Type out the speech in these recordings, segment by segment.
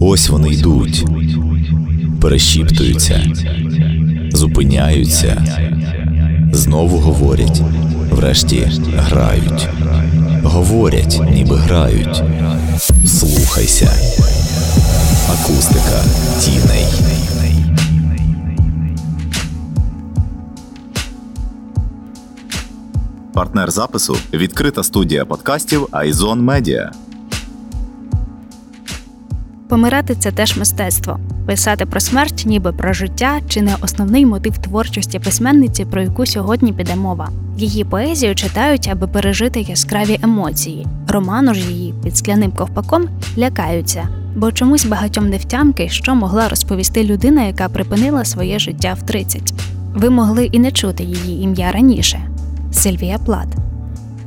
Ось вони йдуть, перешіптуються, зупиняються, знову говорять, врешті грають, говорять, ніби грають. Слухайся. Акустика тіней. Партнер запису відкрита студія подкастів Айзон Медіа. Помирати це теж мистецтво. Писати про смерть, ніби про життя, чи не основний мотив творчості письменниці, про яку сьогодні піде мова. Її поезію читають, аби пережити яскраві емоції. Роману ж її під скляним ковпаком лякаються, бо чомусь багатьом не втямки, що могла розповісти людина, яка припинила своє життя в 30. Ви могли і не чути її ім'я раніше Сильвія Плат.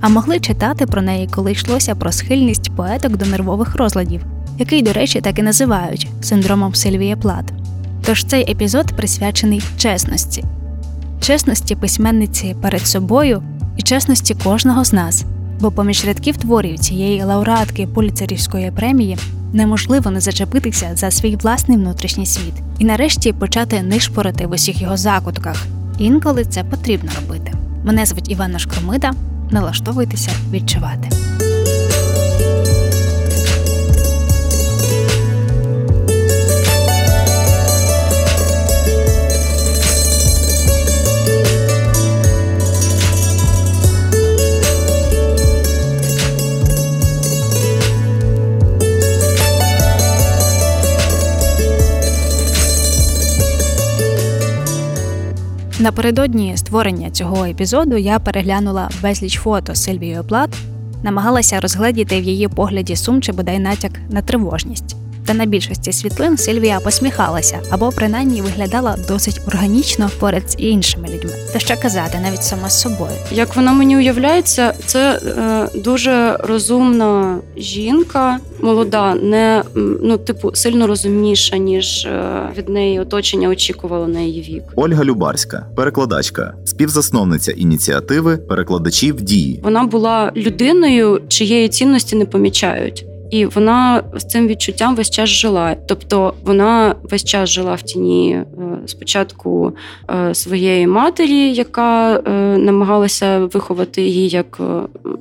А могли читати про неї, коли йшлося про схильність поеток до нервових розладів який, до речі, так і називають синдромом Сильвія Плат. Тож цей епізод присвячений чесності, чесності письменниці перед собою і чесності кожного з нас, бо поміж рядків творів цієї лауреатки Пуліцерівської премії неможливо не зачепитися за свій власний внутрішній світ і нарешті почати нишпорити в усіх його закутках. Інколи це потрібно робити. Мене звуть Івана Шкромида. Налаштовуйтеся відчувати. Напередодні створення цього епізоду я переглянула безліч фото Сильвії Плат, намагалася розгледіти в її погляді сум чи бодай натяк на тривожність. Та на більшості світлин Сильвія посміхалася або принаймні виглядала досить органічно поряд з іншими людьми. Та що казати, навіть сама з собою. Як вона мені уявляється, це е, дуже розумна жінка, молода, не ну, типу, сильно розумніша, ніж е, від неї оточення очікувало на її вік. Ольга Любарська, перекладачка, співзасновниця ініціативи перекладачів дії. Вона була людиною, чиєї цінності не помічають. І вона з цим відчуттям весь час жила. Тобто вона весь час жила в тіні е, спочатку е, своєї матері, яка е, намагалася виховати її як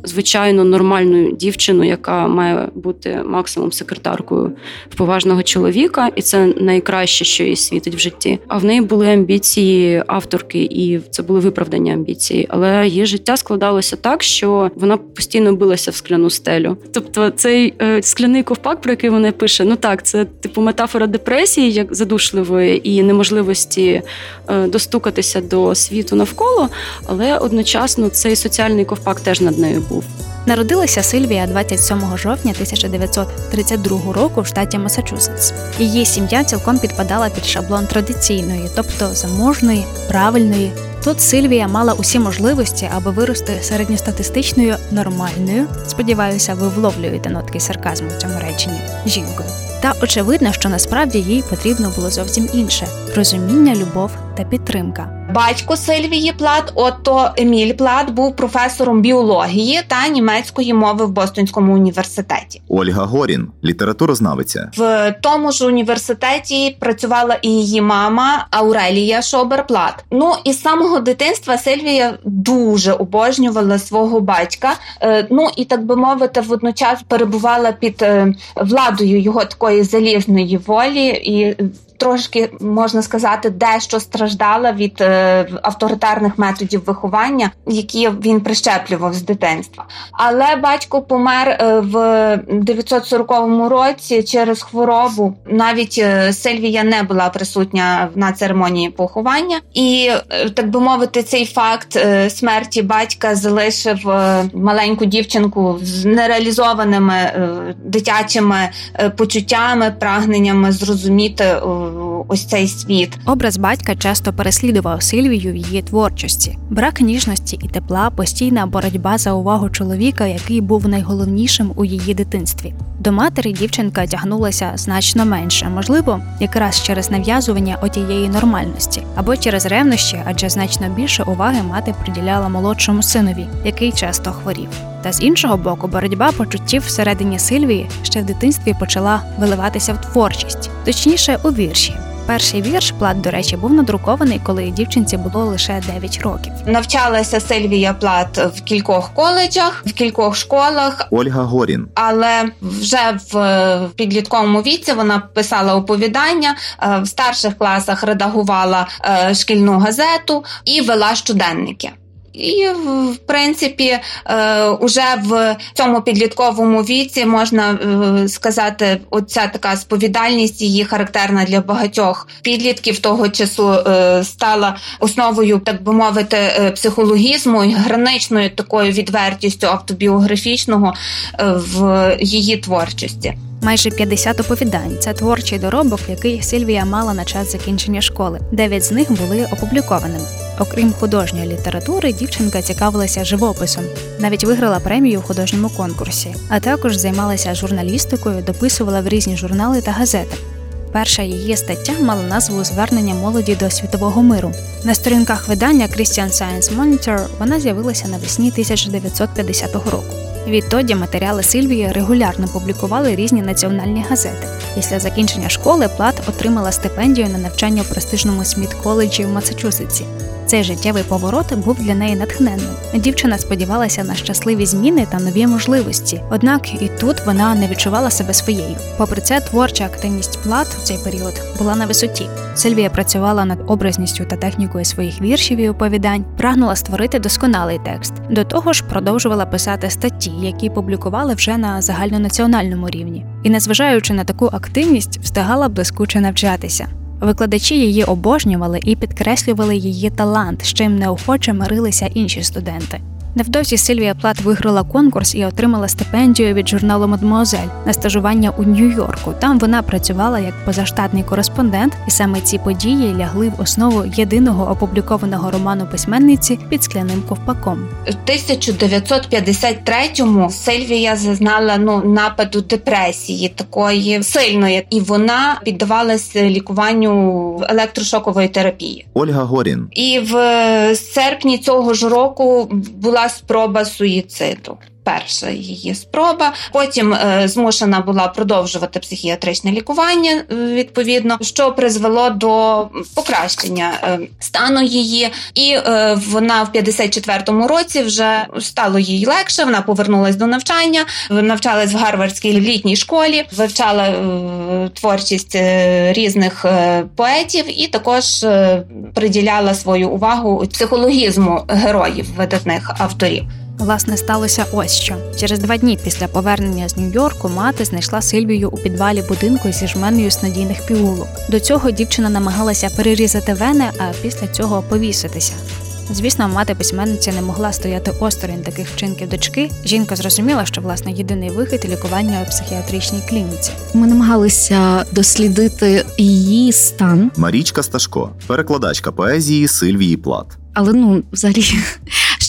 звичайну нормальну дівчину, яка має бути максимум секретаркою в поважного чоловіка, і це найкраще, що їй світить в житті. А в неї були амбіції авторки, і це були виправдані амбіції. Але її життя складалося так, що вона постійно билася в скляну стелю. Тобто, цей скляний ковпак, про який вона пише, ну так, це типу метафора депресії, як задушливої і неможливості е, достукатися до світу навколо, але одночасно цей соціальний ковпак теж над нею був. Народилася Сильвія 27 жовтня 1932 року в штаті Масачусетс. Її сім'я цілком підпадала під шаблон традиційної, тобто заможної, правильної. Тут Сильвія мала усі можливості, аби вирости середньостатистичною нормальною. Сподіваюся, ви вловлюєте нотки сарказму в цьому реченні жінкою. Та очевидно, що насправді їй потрібно було зовсім інше розуміння, любов та підтримка. Батько Сильвії Плат, Отто Еміль Плат, був професором біології та німецької мови в Бостонському університеті. Ольга Горін, літературознавиця. В тому ж університеті працювала і її мама Аурелія Шобер-Плат. Ну і з самого дитинства Сильвія дуже обожнювала свого батька. Е, ну і так би мовити, водночас перебувала під е, владою його такої залізної волі і трошки можна сказати, дещо страждала від е, авторитарних методів виховання, які він прищеплював з дитинства. Але батько помер е, в 940 році через хворобу. Навіть е, Сильвія не була присутня на церемонії поховання, і так би мовити, цей факт смерті батька залишив маленьку дівчинку з нереалізованими дитячими почуттями, прагненнями зрозуміти ось цей світ. Образ батька часто переслідував Сильвію в її творчості. Брак ніжності і тепла, постійна боротьба за увагу чоловіка, який був найголовнішим у її дитинстві. До матері дівчинка тягнулася значно менше, можливо, якраз через нав'язування отієї нормальності, або через ревнощі, адже значно більше уваги мати приділяла молодшому синові, який часто хворів. Та з іншого боку, боротьба почуттів всередині Сильвії ще в дитинстві почала виливатися в творчість, точніше у вірші. Перший вірш Плат, до речі, був надрукований, коли дівчинці було лише 9 років. Навчалася Сильвія Плат в кількох коледжах, в кількох школах. Ольга Горін. Але вже в підлітковому віці вона писала оповідання е, в старших класах редагувала е, шкільну газету і вела щоденники. І, в принципі, е, уже в цьому підлітковому віці можна е, сказати, оця така сповідальність її характерна для багатьох підлітків того часу е, стала основою, так би мовити, психологізму і граничною такою відвертістю автобіографічного в її творчості майже 50 оповідань. Це творчий доробок, який Сильвія мала на час закінчення школи. Дев'ять з них були опублікованими. Окрім художньої літератури, дівчинка цікавилася живописом, навіть виграла премію в художньому конкурсі, а також займалася журналістикою, дописувала в різні журнали та газети. Перша її стаття мала назву Звернення молоді до світового миру. На сторінках видання Christian Science Monitor вона з'явилася навесні 1950 року. Відтоді матеріали Сильвії регулярно публікували різні національні газети. Після закінчення школи Плат отримала стипендію на навчання у престижному Сміт коледжі в Масачусетсі. Цей життєвий поворот був для неї натхненним. Дівчина сподівалася на щасливі зміни та нові можливості. Однак і тут вона не відчувала себе своєю. Попри це, творча активність плат в цей період була на висоті. Сильвія працювала над образністю та технікою своїх віршів і оповідань, прагнула створити досконалий текст. До того ж, продовжувала писати статті, які публікували вже на загальнонаціональному рівні. І, незважаючи на таку активність, встигала блискуче навчатися. Викладачі її обожнювали і підкреслювали її талант, з чим неохоче мирилися інші студенти. Невдовзі Сильвія Плат виграла конкурс і отримала стипендію від журналу Мадмуазель на стажування у Нью-Йорку. Там вона працювала як позаштатний кореспондент, і саме ці події лягли в основу єдиного опублікованого роману письменниці під скляним ковпаком. У 1953-му Сильвія зазнала ну нападу депресії такої сильної, і вона піддавалася лікуванню електрошокової терапії. Ольга Горін і в серпні цього ж року була була спроба суїциду Перша її спроба. Потім е, змушена була продовжувати психіатричне лікування е, відповідно, що призвело до покращення е, стану її, і вона в 54-му році вже стало їй легше. Вона повернулася до навчання, навчалась в Гарвардській літній школі, вивчала творчість різних поетів і також приділяла свою увагу психологізму героїв видатних авторів. Власне, сталося ось що. Через два дні після повернення з Нью-Йорку мати знайшла Сильвію у підвалі будинку зі жменою снодійних пігулок. До цього дівчина намагалася перерізати вени, а після цього повіситися. Звісно, мати письменниця не могла стояти осторонь таких вчинків дочки. Жінка зрозуміла, що власне єдиний вихід лікування у психіатричній клініці. Ми намагалися дослідити її стан. Марічка Сташко, перекладачка поезії Сильвії Плат. Але ну, взагалі,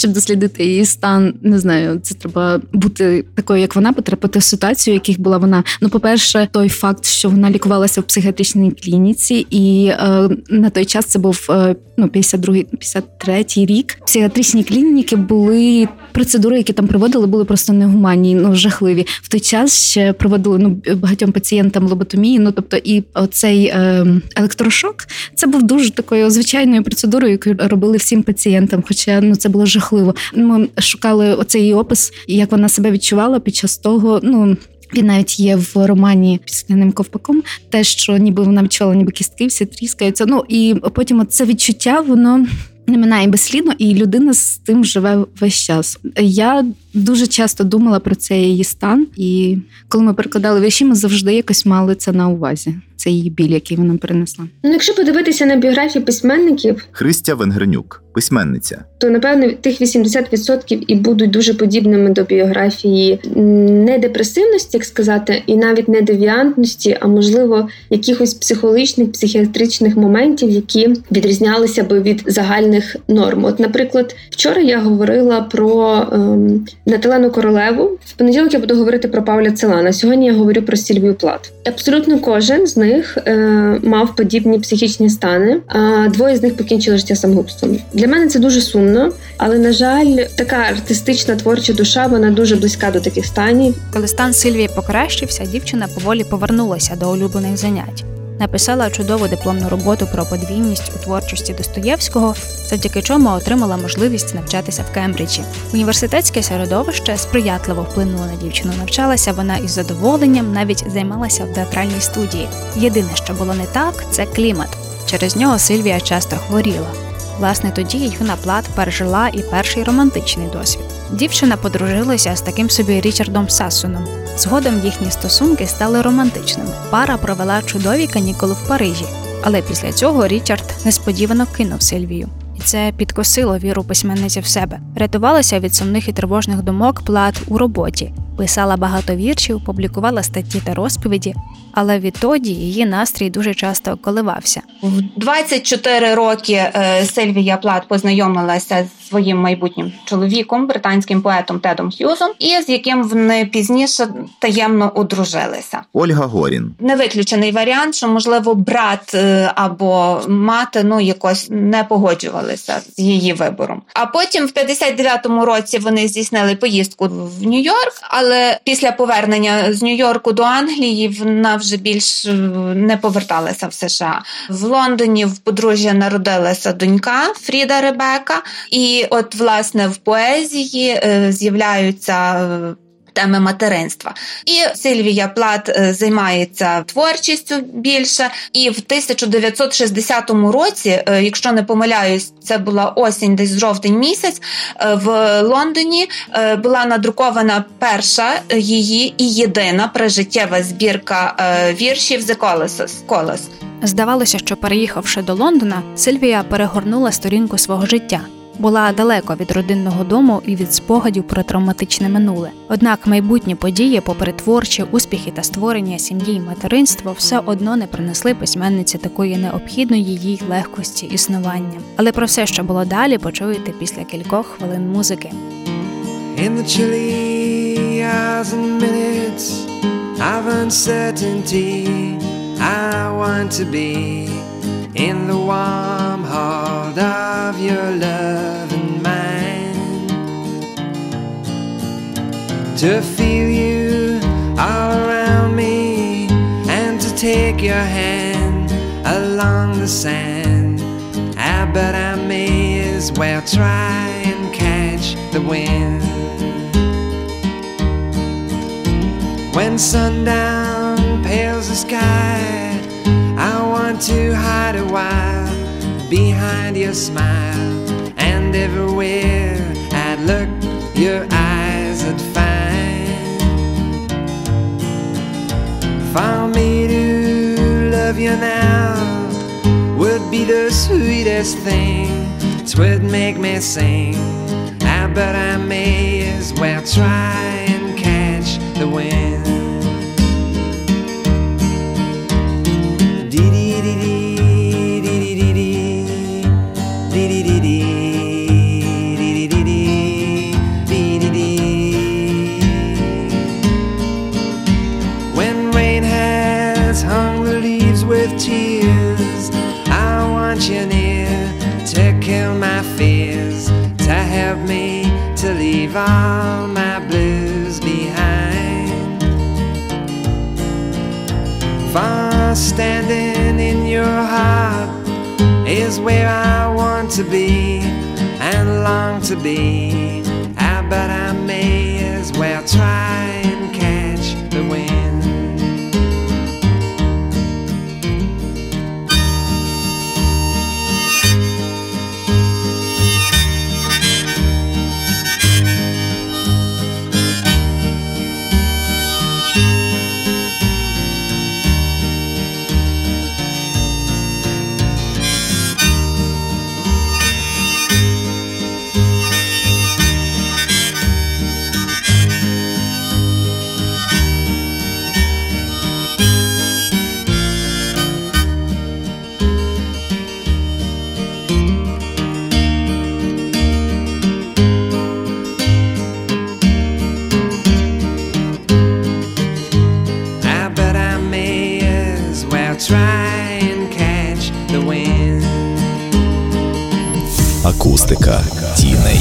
щоб дослідити її стан, не знаю, це треба бути такою, як вона, потрапити в ситуацію, в яких була вона. Ну, по-перше, той факт, що вона лікувалася в психіатричній клініці, і е, на той час це був е, ну 52-й, 53-й рік. Психіатричні клініки були процедури, які там проводили, були просто негуманні, ну жахливі. В той час ще проводили ну багатьом пацієнтам лоботомії. Ну тобто, і оцей е, електрошок це був дуже такою звичайною процедурою, яку робили всім пацієнтам. Хоча ну це було жахливо. Ми шукали оцей опис, як вона себе відчувала під час того. Ну він навіть є в романі під скляним ковпаком, те, що ніби вона відчувала, ніби кістки всі тріскаються. Ну і потім це відчуття, воно не минає безслідно, і людина з тим живе весь час. Я дуже часто думала про цей її стан, і коли ми перекладали вірші, ми завжди якось мали це на увазі. Це її біль, який вона перенесла. Ну, якщо подивитися на біографії письменників, Христя Венгернюк, письменниця. то напевно тих 80% і будуть дуже подібними до біографії не депресивності, як сказати, і навіть не девіантності, а можливо якихось психологічних, психіатричних моментів, які відрізнялися би від загальних норм. От, наприклад, вчора я говорила про ем, Наталену Королеву. В понеділок я буду говорити про Павля Целана. Сьогодні я говорю про Сільвію Плат. Абсолютно кожен з них е, мав подібні психічні стани. А двоє з них покінчили життя самогубством. Для мене це дуже сумно, але на жаль, така артистична творча душа вона дуже близька до таких станів. Коли стан Сильвії покращився, дівчина поволі повернулася до улюблених занять. Написала чудову дипломну роботу про подвійність у творчості Достоєвського, завдяки чому отримала можливість навчатися в Кембриджі. Університетське середовище сприятливо вплинуло на дівчину. Навчалася вона із задоволенням, навіть займалася в театральній студії. Єдине, що було не так, це клімат. Через нього Сильвія часто хворіла. Власне, тоді юна Плат пережила і перший романтичний досвід. Дівчина подружилася з таким собі Річардом Сасуном. Згодом їхні стосунки стали романтичними. Пара провела чудові канікули в Парижі, але після цього Річард несподівано кинув Сильвію. Це підкосило віру письменниці в себе. Рятувалася від сумних і тривожних думок плат у роботі, писала багато віршів, публікувала статті та розповіді, але відтоді її настрій дуже часто коливався. В 24 роки е, Сильвія Плат познайомилася з своїм майбутнім чоловіком, британським поетом Тедом Х'юзом, і з яким вони пізніше таємно одружилися. Ольга Горін. Не виключений варіант, що можливо брат е, або мати ну якось не погоджувалися з її вибором. А потім, в 59-му році, вони здійснили поїздку в Нью-Йорк, але після повернення з Нью-Йорку до Англії вона вже більш е, не поверталася в США. В Лондоні в подружжя народилася донька Фріда Ребека, і от власне в поезії е, з'являються. е, Теми материнства, і Сильвія Плат е, займається творчістю більше. І в 1960 році, якщо не помиляюсь, це була осінь, десь жовтень місяць. В Лондоні була надрукована перша її і єдина прижиттєва збірка віршів «The Colossus». Колос. Здавалося, що переїхавши до Лондона, Сильвія перегорнула сторінку свого життя. Була далеко від родинного дому і від спогадів про травматичне минуле. Однак майбутні події, попри творчі успіхи та створення сім'ї і материнство, все одно не принесли письменниці такої необхідної їй легкості існування. Але про все, що було далі, почуєте після кількох хвилин музики. In the chilly hours and minutes of uncertainty, I want to be in the warm heart of your loving mind. To feel you all around me and to take your hand along the sand. Ah, but I may as well try and catch the wind. When sundown pales the sky, I to hide a while behind your smile, and everywhere I'd look, your eyes I'd find. For me to love you now would be the sweetest thing. Twould make me sing. Ah, but I may as well try and catch the wind. Leave all my blues behind. For standing in your heart is where I want to be and long to be. Ah, but I тіней.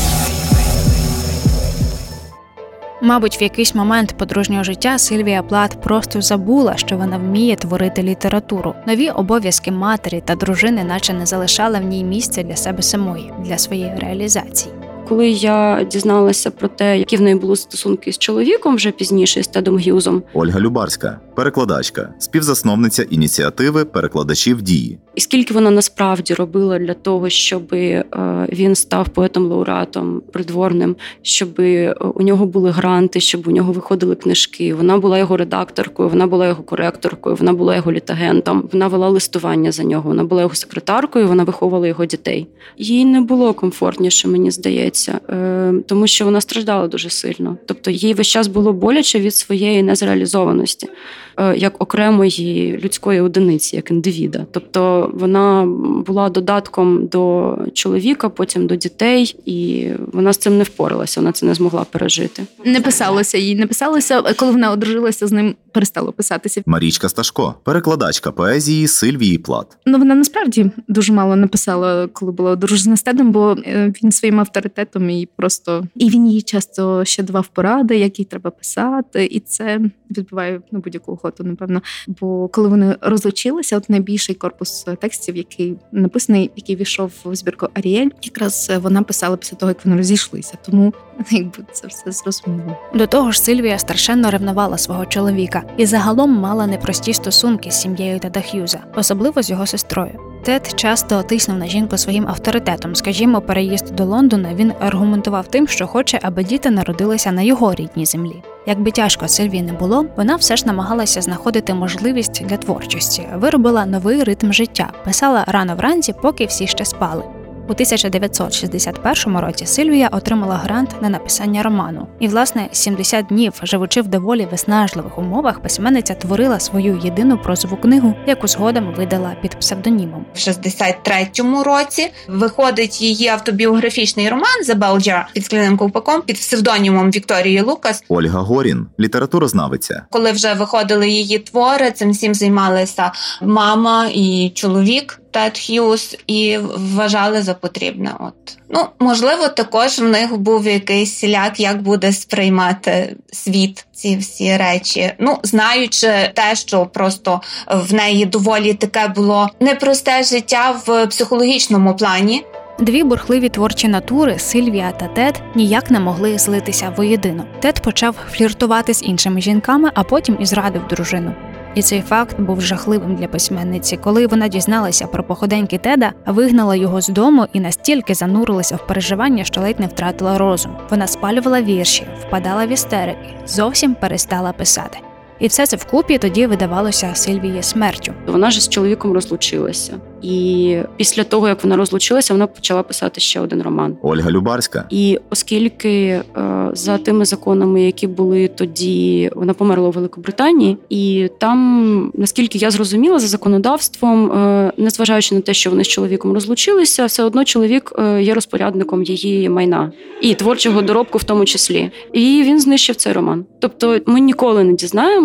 Мабуть, в якийсь момент подружнього життя Сильвія Плат просто забула, що вона вміє творити літературу. Нові обов'язки матері та дружини, наче не залишали в ній місця для себе самої, для своєї реалізації. Коли я дізналася про те, які в неї були стосунки з чоловіком вже пізніше з Тедом Г'юзом, Ольга Любарська, перекладачка, співзасновниця ініціативи перекладачів дії. і скільки вона насправді робила для того, щоб е, він став поетом-лауреатом придворним, щоб е, у нього були гранти, щоб у нього виходили книжки. Вона була його редакторкою, вона була його коректоркою, вона була його літагентом. Вона вела листування за нього. Вона була його секретаркою. Вона виховувала його дітей. Їй не було комфортніше, мені здається, е, тому що вона страждала дуже сильно. Тобто їй весь час було боляче від своєї незреалізованості. Е, Як окремої людської одиниці, як індивіда, тобто вона була додатком до чоловіка, потім до дітей, і вона з цим не впоралася. Вона це не змогла пережити. Не писалося їй, не писалося, коли вона одружилася з ним, перестало писатися. Марічка Сташко, перекладачка поезії Сильвії Плат. Ну вона насправді дуже мало написала, коли була одружена з Тедом, бо е, він своїм авторитетом і просто і він їй часто ще давав поради, як їй треба писати, і це відбуває на будь-яку охоту, напевно. Бо коли вони розлучилися, от найбільший корпус текстів, який написаний, який війшов в збірку Аріель, якраз вона писала після того, як вони розійшлися. Тому якби це все зрозуміло. До того ж, Сильвія страшенно ревнувала свого чоловіка і загалом мала непрості стосунки з сім'єю Теда Х'юза, особливо з його сестрою. Тед часто тиснув на жінку своїм авторитетом. Скажімо, переїзд до Лондона він аргументував тим, що хоче, аби діти народилися на його рідній землі. Якби тяжко Сильві не було, вона все ж намагалася знаходити можливість для творчості, виробила новий ритм життя, писала рано вранці, поки всі ще спали. У 1961 році Сильвія отримала грант на написання роману. І, власне, 70 днів, живучи в доволі виснажливих умовах, письменниця творила свою єдину прозову книгу, яку згодом видала під псевдонімом. В 63-му році виходить її автобіографічний роман «The під скляним ковпаком під псевдонімом Вікторії Лукас. Ольга Горін, літературознавиця. Коли вже виходили її твори, цим всім займалися мама і чоловік. Тед Х'юз і вважали за потрібне. От ну можливо, також в них був якийсь сіляк, як буде сприймати світ ці всі речі. Ну знаючи те, що просто в неї доволі таке було непросте життя в психологічному плані. Дві бурхливі творчі натури Сильвія та Тед ніяк не могли злитися воєдино. Тед почав фліртувати з іншими жінками, а потім і зрадив дружину. І цей факт був жахливим для письменниці. Коли вона дізналася про походеньки Теда, вигнала його з дому і настільки занурилася в переживання, що ледь не втратила розум. Вона спалювала вірші, впадала в істерики, зовсім перестала писати. І все це вкупі тоді видавалося Сильвії смертю. Вона ж з чоловіком розлучилася, і після того як вона розлучилася, вона почала писати ще один роман. Ольга Любарська. І оскільки е, за тими законами, які були тоді, вона померла у Великобританії, і там, наскільки я зрозуміла, за законодавством, е, незважаючи на те, що вони з чоловіком розлучилися, все одно чоловік е, є розпорядником її майна і творчого доробку, в тому числі. І він знищив цей роман. Тобто, ми ніколи не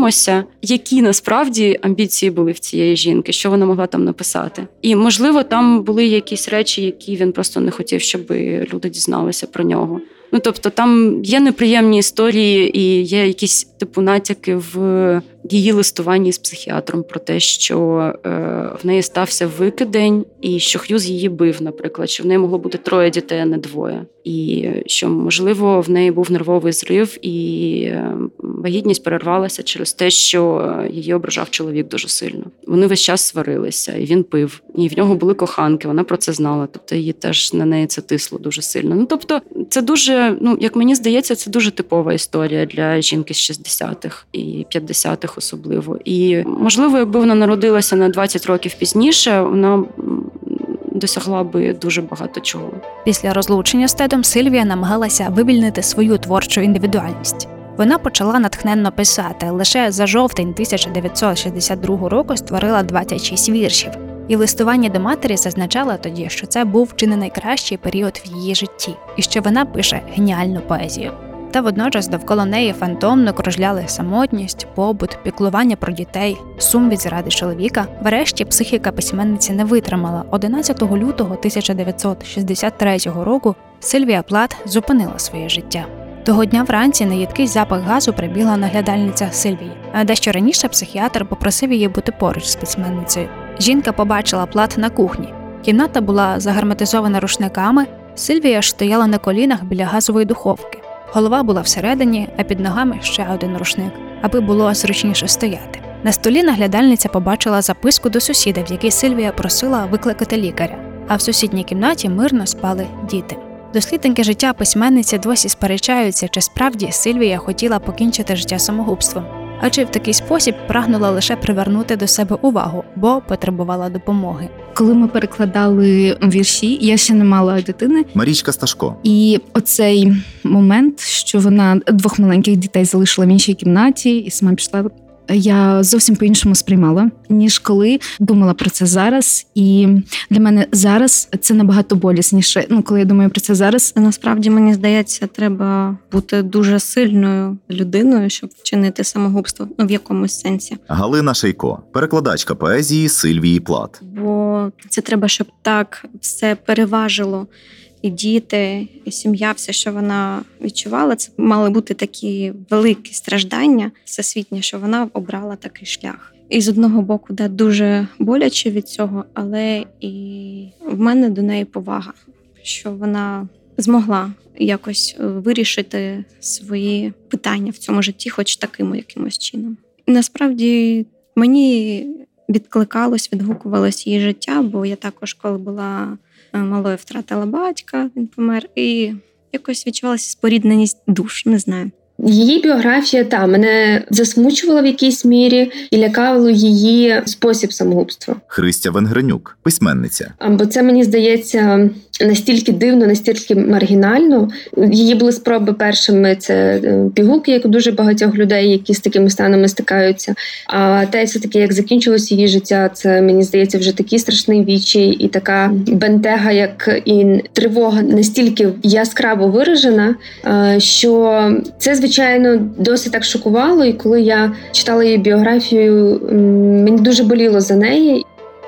дізнаємося, які насправді амбіції були в цієї жінки, що вона могла там написати. І можливо, там були якісь речі, які він просто не хотів, щоб люди дізналися про нього. Ну тобто, там є неприємні історії, і є якісь типу натяки в її листуванні з психіатром про те, що е, в неї стався викидень, і що Х'юз її бив, наприклад, що в неї могло бути троє дітей, а не двоє, і що можливо в неї був нервовий зрив, і е, вагітність перервалася через те, що її ображав чоловік дуже сильно. Вони весь час сварилися, і він пив. І в нього були коханки. Вона про це знала. Тобто її теж на неї це тисло дуже сильно. Ну тобто, це дуже, ну як мені здається, це дуже типова історія для жінки з 60-х і 50-х особливо. І можливо, якби вона народилася на 20 років пізніше, вона досягла би дуже багато чого. Після розлучення з Тедом Сильвія намагалася вивільнити свою творчу індивідуальність. Вона почала натхненно писати. Лише за жовтень 1962 року створила 26 віршів. І в листуванні до матері зазначала тоді, що це був чи не найкращий період в її житті, і що вона пише геніальну поезію. Та водночас довкола неї фантомно кружляли самотність, побут, піклування про дітей, сум від зради чоловіка. Врешті психіка письменниці не витримала. 11 лютого 1963 року Сильвія Плат зупинила своє життя. Того дня вранці на їдкий запах газу прибігла наглядальниця Сильвії. А дещо раніше психіатр попросив її бути поруч з письменницею. Жінка побачила плат на кухні. Кімната була загарматизована рушниками. Сильвія ж стояла на колінах біля газової духовки. Голова була всередині, а під ногами ще один рушник, аби було зручніше стояти. На столі наглядальниця побачила записку до сусіда, в якій Сильвія просила викликати лікаря. А в сусідній кімнаті мирно спали діти. Дослідники життя письменниці досі сперечаються, чи справді Сильвія хотіла покінчити життя самогубством, а чи в такий спосіб прагнула лише привернути до себе увагу, бо потребувала допомоги. Коли ми перекладали вірші, я ще не мала дитини, Марічка Сташко. і оцей момент, що вона двох маленьких дітей залишила в іншій кімнаті і сама пішла. Я зовсім по-іншому сприймала, ніж коли думала про це зараз. І для мене зараз це набагато болісніше. Ну, коли я думаю про це зараз, Насправді мені здається, треба бути дуже сильною людиною, щоб вчинити самогубство ну, в якомусь сенсі. Галина Шейко, перекладачка поезії Сильвії Плат. Бо це треба, щоб так все переважило. І діти, і сім'я, все, що вона відчувала, це мали бути такі великі страждання всесвітні, що вона обрала такий шлях. І з одного боку, да, дуже боляче від цього, але і в мене до неї повага, що вона змогла якось е, вирішити свої питання в цьому житті, хоч таким якимось чином. Насправді мені відкликалось, відгукувалось її життя, бо я також, коли була малою, втратила батька, він помер, і якось відчувалася спорідненість душ, не знаю. Її біографія та мене засмучувала в якійсь мірі і лякало її спосіб самогубства. Христя Венгренюк, письменниця. А, Бо це мені здається настільки дивно, настільки маргінально. Її були спроби першими це е, пігулки, як у дуже багатьох людей, які з такими станами стикаються. А те, все таки, як закінчилось її життя, це мені здається вже такий страшний вічі, і така бентега, як і тривога настільки яскраво виражена, е, що це звичайно досить так шокувало. І коли я читала її біографію, мені дуже боліло за неї.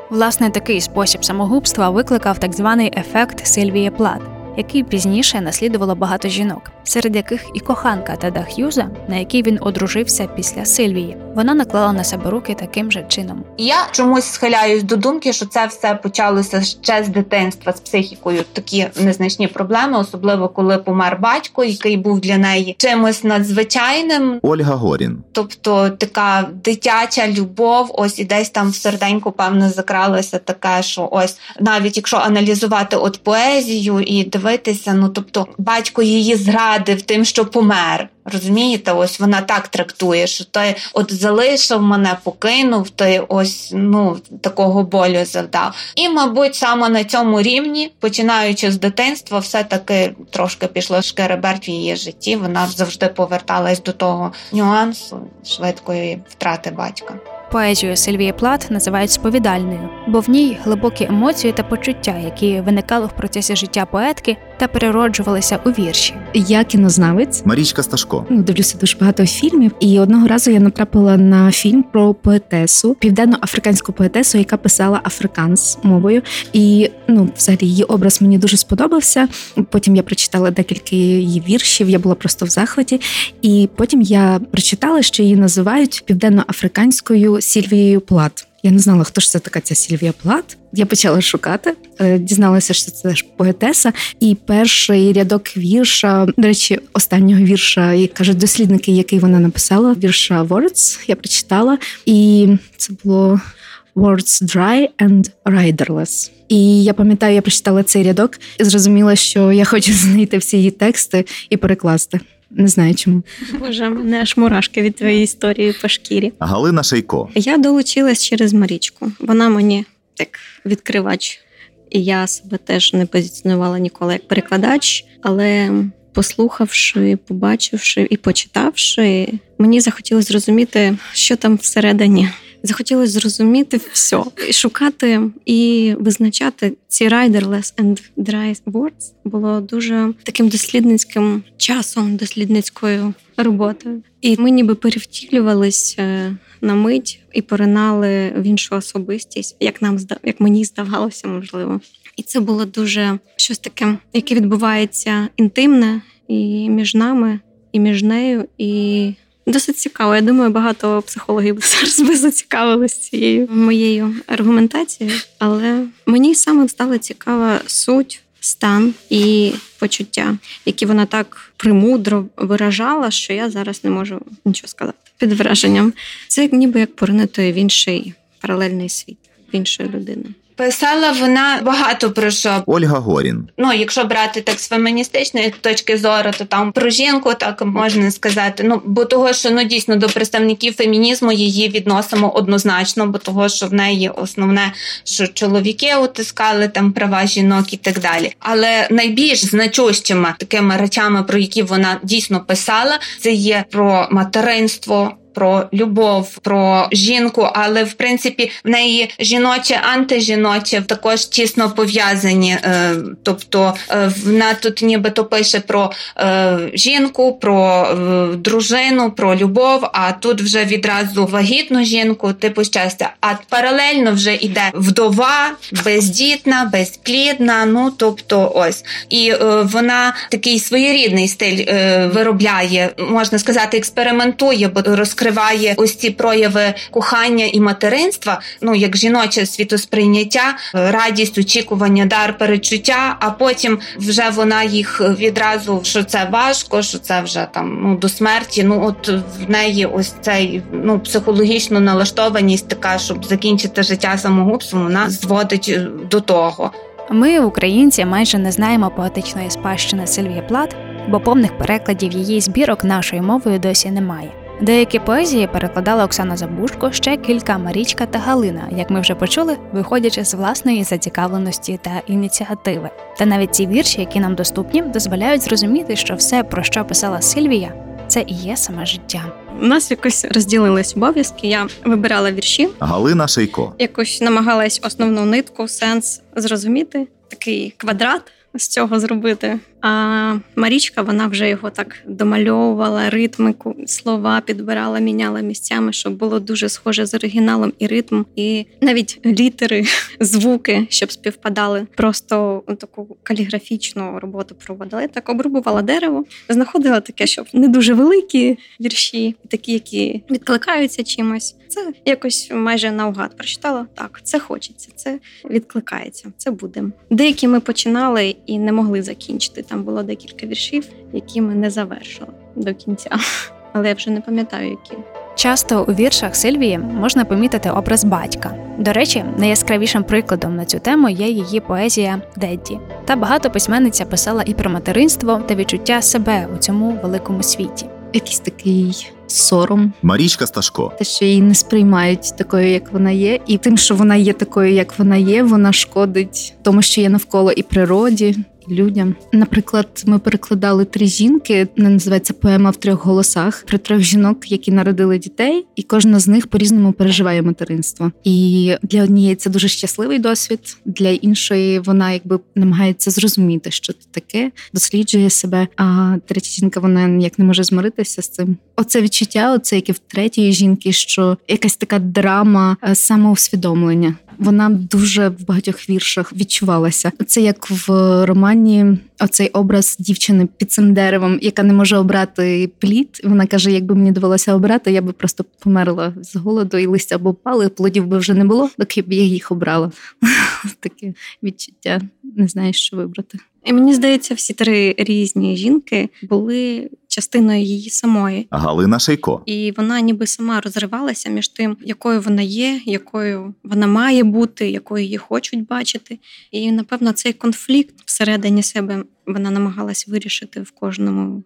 Власне, такий спосіб самогубства викликав так званий ефект Сильвії Плат, який пізніше наслідувало багато жінок, серед яких і коханка Теда Х'юза, на якій він одружився після Сильвії. Вона наклала на себе руки таким же чином. Я чомусь схиляюсь до думки, що це все почалося ще з дитинства з психікою. Такі незначні проблеми, особливо коли помер батько, який був для неї чимось надзвичайним. Ольга Горін. Тобто така дитяча любов, ось і десь там в серденьку, певно, закралося таке, що ось навіть якщо аналізувати от поезію і дивитися, ну тобто батько її зрадив тим, що помер. Розумієте, ось вона так трактує, що той от залишив мене, покинув, той ось ну такого болю завдав. І, мабуть, саме на цьому рівні, починаючи з дитинства, все таки трошки пішло шкереберть в її житті. Вона завжди поверталась до того нюансу швидкої втрати батька. Поезію Сильвії Плат називають сповідальною, бо в ній глибокі емоції та почуття, які виникали в процесі життя поетки та перероджувалися у вірші. я кінознавець. Марічка Сташко. Ну, дивлюся дуже багато фільмів, і одного разу я натрапила на фільм про поетесу, південно-африканську поетесу, яка писала африканс мовою. І ну, взагалі її образ мені дуже сподобався. Потім я прочитала декілька її віршів, я була просто в захваті. І потім я прочитала, що її називають південно-африканською Сільвією Плат. Я не знала, хто ж це така ця Сільвія Плат. Я почала шукати, е, дізналася, що це ж поетеса. І перший рядок вірша, до речі, останнього вірша, як кажуть дослідники, який вона написала, вірша Words, я прочитала, і це було Words dry and riderless. І я пам'ятаю, я прочитала цей рядок і зрозуміла, що я хочу знайти всі її тексти і перекласти. Не знаю чому. Боже, мене аж мурашки від твоєї історії по шкірі. Галина Шейко. Я долучилась через Марічку. Вона мені як відкривач, і я себе теж не позиціонувала ніколи як перекладач, але послухавши, побачивши і почитавши, мені захотілося зрозуміти, що там всередині захотілося зрозуміти все, шукати і визначати ці riderless and dry words було дуже таким дослідницьким часом, дослідницькою роботою. І ми ніби перевтілювались е, на мить і поринали в іншу особистість, як нам як мені здавалося, можливо. І це було дуже щось таке, яке відбувається інтимне і між нами, і між нею, і досить цікаво. Я думаю, багато психологів зараз би зацікавилися цією моєю аргументацією, але мені саме стала цікава суть. Стан і почуття, які вона так примудро виражала, що я зараз не можу нічого сказати під враженням. Це ніби як поринути в інший паралельний світ в іншої людини. Писала вона багато про що. Ольга Горін. Ну, якщо брати так з феміністичної точки зору, то там про жінку так можна сказати. Ну бо того, що ну дійсно до представників фемінізму її відносимо однозначно, бо того, що в неї основне, що чоловіки утискали там права жінок і так далі. Але найбільш значущими такими речами, про які вона дійсно писала, це є про материнство про любов, про жінку, але в принципі в неї жіноче, антижіноче також тісно пов'язані. Е, тобто е, вона тут нібито пише про е, жінку, про дружину, про любов. А тут вже відразу вагітну жінку, типу щастя. А паралельно вже йде вдова, бездітна, безплідна. Ну тобто, ось і вона такий своєрідний стиль виробляє, можна сказати, експериментує, бо розкриває розкриває ось ці прояви кохання і материнства, ну як жіноче світосприйняття, радість, очікування, дар, перечуття. А потім вже вона їх відразу що це важко, що це вже там ну до смерті. Ну от в неї ось цей ну психологічно налаштованість, така щоб закінчити життя самогубством, вона зводить до того. Ми, українці, майже не знаємо поетичної спадщини Сильвії Плат, бо повних перекладів її збірок нашою мовою досі немає. Деякі поезії перекладала Оксана Забушко, ще кілька Марічка та Галина, як ми вже почули, виходячи з власної зацікавленості та ініціативи. Та навіть ці вірші, які нам доступні, дозволяють зрозуміти, що все, про що писала Сильвія, це і є саме життя. У нас якось розділились обов'язки. Я вибирала вірші. Галина Шейко якось намагалась основну нитку, сенс зрозуміти. Такий квадрат з цього зробити. А Марічка вона вже його так домальовувала, ритмику, слова підбирала, міняла місцями, щоб було дуже схоже з оригіналом і ритм, і навіть літери, звуки, щоб співпадали. Просто таку каліграфічну роботу проводила. Я Так обрубувала дерево, знаходила таке, щоб не дуже великі вірші, такі, які відкликаються чимось. Це якось майже наугад прочитала. Так, це хочеться, це відкликається, це буде. Деякі ми починали і не могли закінчити. Там було декілька віршів, які ми не завершили до кінця, але я вже не пам'ятаю, які. Часто у віршах Сильвії можна помітити образ батька. До речі, найяскравішим прикладом на цю тему є її поезія Дедді. Та багато письменниця писала і про материнство та відчуття себе у цьому великому світі. Якийсь такий сором. Марічка Сташко. Те, що її не сприймають такою, як вона є, і тим, що вона є такою, як вона є, вона шкодить тому, що є навколо і природі, людям. Наприклад, ми перекладали три жінки, називається поема в трьох голосах про трьох жінок, які народили дітей, і кожна з них по різному переживає материнство. І для однієї це дуже щасливий досвід, для іншої вона якби намагається зрозуміти, що це таке, досліджує себе. А третя жінка вона ніяк не може змиритися з цим. Оце відчуття, оце яке в третьої жінки, що якась така драма е, самоусвідомлення вона дуже в багатьох віршах відчувалася. Це як в романі оцей образ дівчини під цим деревом, яка не може обрати плід. Вона каже: якби мені довелося обрати, я би просто померла з голоду, і листя б опали, плодів би вже не було, доки б я їх обрала. Таке відчуття не знаєш, що вибрати. І мені здається, всі три різні жінки були частиною її самої. Галина Шейко. І вона ніби сама розривалася між тим, якою вона є, якою вона має бути, якою її хочуть бачити. І напевно цей конфлікт всередині себе вона намагалась вирішити в кожному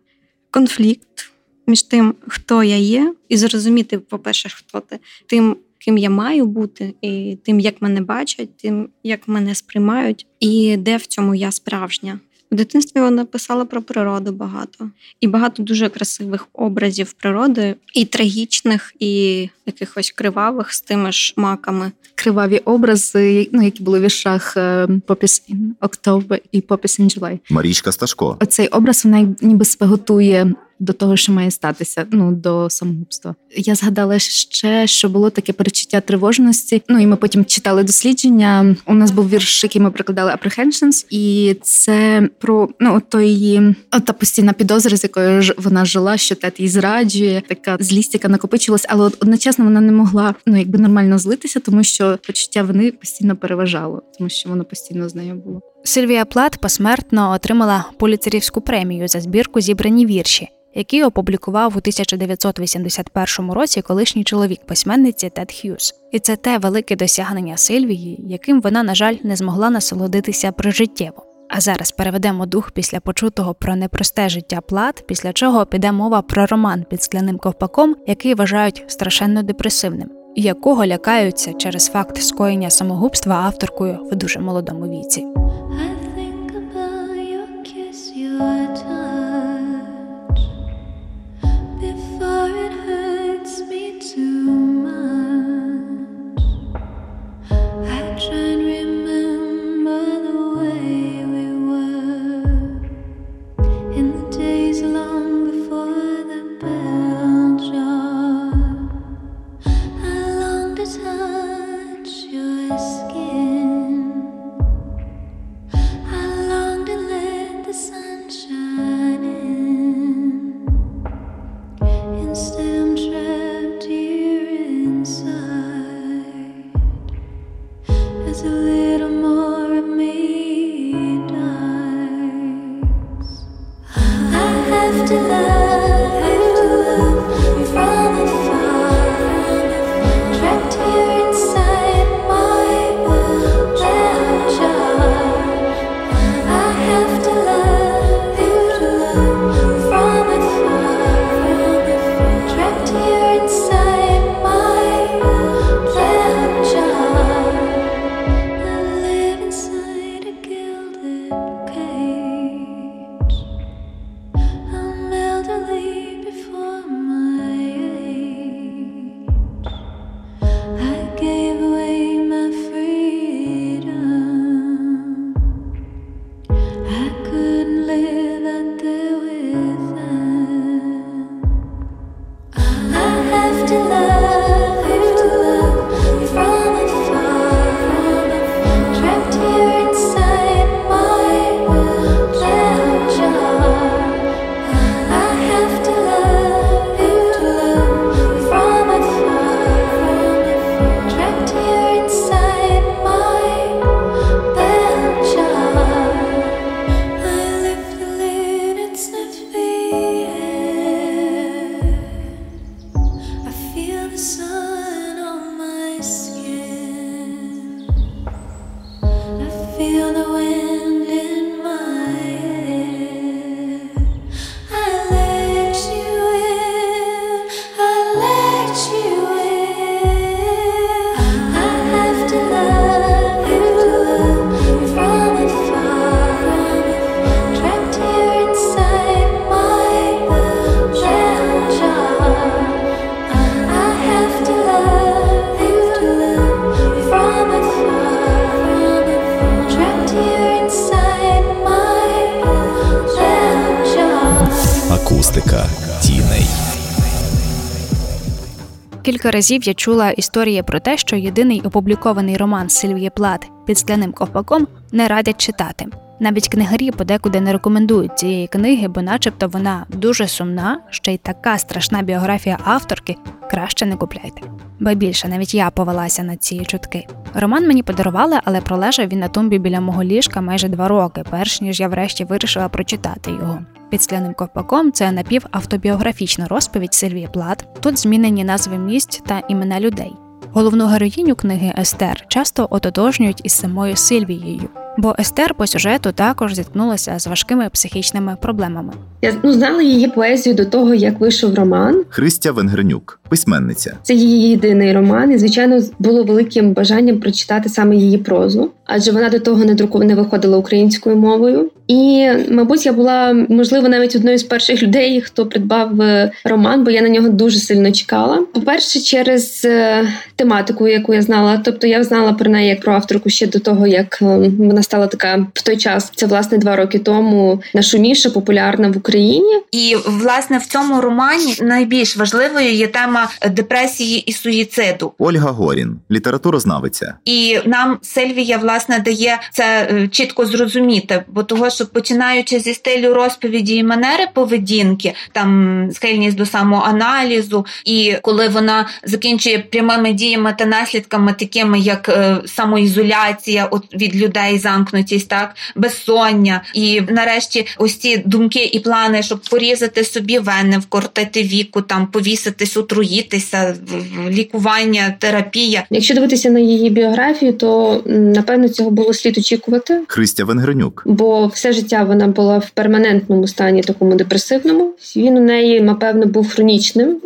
конфлікт між тим, хто я є, і зрозуміти, по-перше, хто ти тим. Ким я маю бути, і тим, як мене бачать, тим як мене сприймають, і де в цьому я справжня У дитинстві вона писала про природу багато і багато дуже красивих образів природи, і трагічних, і якихось кривавих з тими ж маками. Криваві образи, ну які були в віршах Попіс Poppies October і Попіс July. Марічка Сташко. Оцей образ вона ніби спеготує готує до того, що має статися, ну до самогубства. Я згадала ще, що було таке перечуття тривожності. Ну і ми потім читали дослідження. У нас був вірш, який ми прикладали apprehensions, і це про ну то її та постійна підозра, з якою ж вона жила, що тет її зраджує, така злість, яка накопичилась, але одночасно вона не могла ну якби нормально злитися, тому що почуття вини постійно переважало, тому що воно постійно з нею було. Сильвія Плат посмертно отримала поліцерівську премію за збірку зібрані вірші який опублікував у 1981 році колишній чоловік письменниці Тед Х'юз. І це те велике досягнення Сильвії, яким вона, на жаль, не змогла насолодитися прижиттєво. А зараз переведемо дух після почутого про непросте життя плат, після чого піде мова про роман під скляним ковпаком, який вважають страшенно депресивним, і якого лякаються через факт скоєння самогубства авторкою в дуже молодому віці. Акустика Кілька разів я чула історії про те, що єдиний опублікований роман Сильвії Плат під скляним ковпаком не радять читати. Навіть книгарі подекуди не рекомендують цієї книги, бо, начебто, вона дуже сумна, ще й така страшна біографія авторки. Краще не купляйте. Ба більше навіть я повелася на ці чутки. Роман мені подарували, але пролежав він на тумбі біля мого ліжка майже два роки, перш ніж я врешті вирішила прочитати його. Під скляним ковпаком це напівавтобіографічна розповідь Сильвії Плат. Тут змінені назви місць та імена людей. Головну героїню книги Естер часто ототожнюють із самою Сильвією. Бо Естер по сюжету також зіткнулася з важкими психічними проблемами. Я ну знала її поезію до того, як вийшов роман. Христя Венгернюк, письменниця. Це її єдиний роман, і звичайно було великим бажанням прочитати саме її прозу, адже вона до того не друку не виходила українською мовою. І, мабуть, я була можливо навіть одною з перших людей, хто придбав е, роман, бо я на нього дуже сильно чекала. По-перше, через е, тематику, яку я знала, тобто я знала про неї як про авторку ще до того, як е, вона стала така в той час. Це власне два роки тому нашуміша, популярна в Україні. І власне в цьому романі найбільш важливою є тема депресії і суїциду. Ольга Горін, літературознавиця. І нам Сильвія власне дає це чітко зрозуміти, бо того, що починаючи зі стилю розповіді і манери поведінки, там схильність до самоаналізу, і коли вона закінчує прямими діями та наслідками, такими як е, самоізоляція от від людей, замкнутість, так безсоння, і нарешті ось ці думки і плани, щоб порізати собі вени, вкоротити віку, там повіситись, отруїтися, лікування, терапія. Якщо дивитися на її біографію, то напевно цього було слід очікувати. Христя Венгернюк, бо все життя вона була в перманентному стані, такому депресивному. Він у неї, напевно, був хронічним,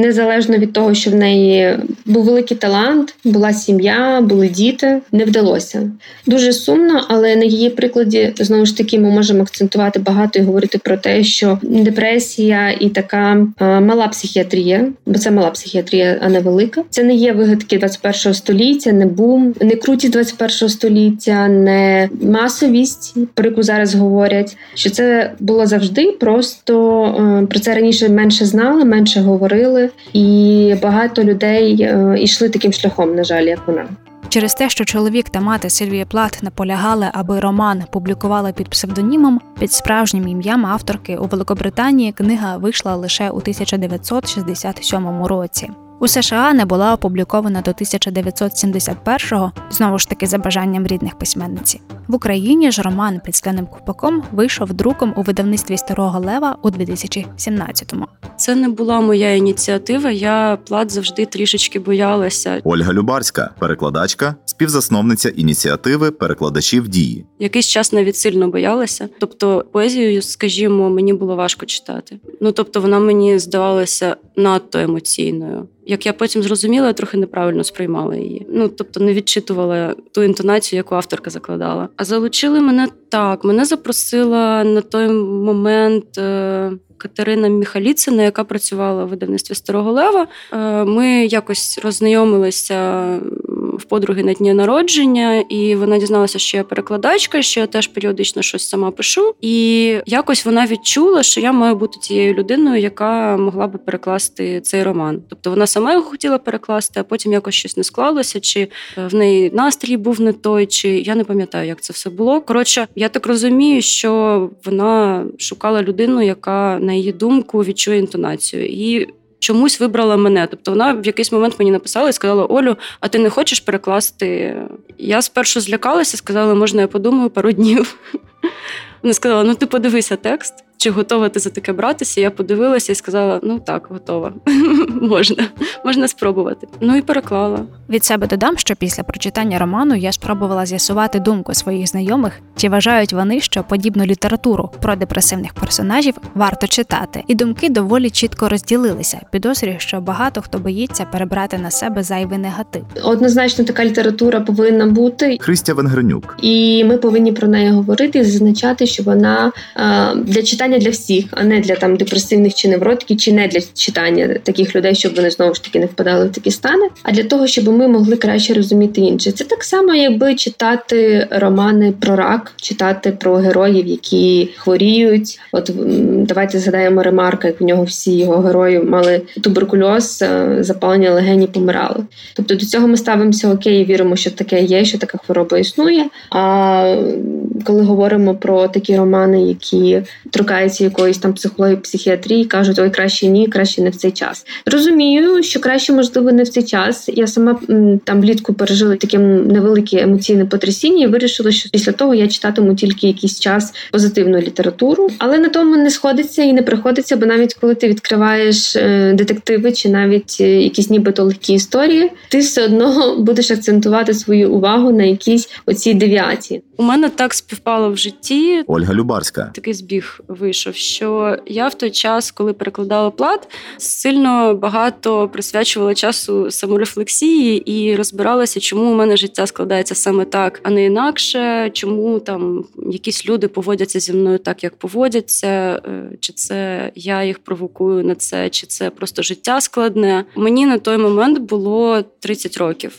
незалежно від того, що в неї був великий талант, була сім'я, були діти. Не вдалося. Дуже сумно, але на її прикладі знову ж таки ми можемо акцентувати багато і говорити про те, що депресія і така а, мала психіатрія, бо це мала психіатрія, а не велика. Це не є вигадки 21-го століття, не бум, не крутість 21-го століття, не масовість, про зараз говорять. Що це було завжди, просто е, про це раніше менше знали, менше говорили, і багато людей е, йшли таким шляхом, на жаль, як вона. Через те, що чоловік та мати Сильвії Плат наполягали, аби роман публікували під псевдонімом, під справжнім ім'ям авторки у Великобританії книга вийшла лише у 1967 році. У США не була опублікована до 1971-го, знову ж таки за бажанням рідних письменниці. В Україні ж роман під скляним купаком вийшов друком у видавництві Старого Лева у 2017-му. Це не була моя ініціатива. Я плат завжди трішечки боялася. Ольга Любарська, перекладачка, співзасновниця ініціативи перекладачів дії. Якийсь час навіть сильно боялася. Тобто, поезію, скажімо, мені було важко читати. Ну тобто, вона мені здавалася надто емоційною. Як я потім зрозуміла, я трохи неправильно сприймала її. Ну тобто не відчитувала ту інтонацію, яку авторка закладала. А залучили мене так. Мене запросила на той момент. Е, Катерина Міхаліцина, яка працювала в видавництві Старого Лева. Е, ми якось роззнайомилися в подруги на дні народження, і вона дізналася, що я перекладачка, що я теж періодично щось сама пишу. І якось вона відчула, що я маю бути тією людиною, яка могла би перекласти цей роман. Тобто вона сама його хотіла перекласти, а потім якось щось не склалося, чи в неї настрій був не той, чи я не пам'ятаю, як це все було. Коротше, я так розумію, що вона шукала людину, яка на її думку відчує інтонацію. І чомусь вибрала мене. Тобто вона в якийсь момент мені написала і сказала: Олю, а ти не хочеш перекласти? Я спершу злякалася, сказала, можна я подумаю пару днів. Вона сказала: ну ти подивися текст чи готова ти за таке братися? Я подивилася і сказала: ну так, готова. Можна, можна спробувати. Ну і переклала. Від себе додам, що після прочитання роману я спробувала з'ясувати думку своїх знайомих, чи вважають вони, що подібну літературу про депресивних персонажів варто читати, і думки доволі чітко розділилися. Підозрюю, що багато хто боїться перебрати на себе зайвий негатив. Однозначно, така література повинна бути. Христя Венгернюк, і ми повинні про неї говорити і зазначати, що вона а, для читання для всіх, а не для там депресивних чи невротиків, чи не для читання таких людей, щоб вони знову ж таки не впадали в такі стани, а для того, щоб ми могли краще розуміти інше. Це так само, якби читати романи про рак, читати про героїв, які хворіють. От давайте згадаємо ремарка, як в нього всі його герої мали туберкульоз, е, запалення легені помирали. Тобто до цього ми ставимося окей, віримо, що таке є, що така хвороба існує. А коли говоримо про такі романи, які торкають торкається якоїсь там психології, психіатрії, кажуть, ой, краще ні, краще не в цей час. Розумію, що краще можливо не в цей час. Я сама там влітку пережила таке невелике емоційне потрясіння і вирішила, що після того я читатиму тільки якийсь час позитивну літературу, але на тому не сходиться і не приходиться, бо навіть коли ти відкриваєш е, детективи чи навіть е, якісь нібито легкі історії, ти все одно будеш акцентувати свою увагу на якісь оці девіації. У мене так співпало в житті. Ольга Любарська такий збіг вийшов, що я в той час, коли перекладала плат, сильно багато присвячувала часу саморефлексії і розбиралася, чому у мене життя складається саме так, а не інакше, чому там якісь люди поводяться зі мною так, як поводяться, е, чи це я їх провокую на це, чи це просто життя складне. Мені на той момент було 30 років.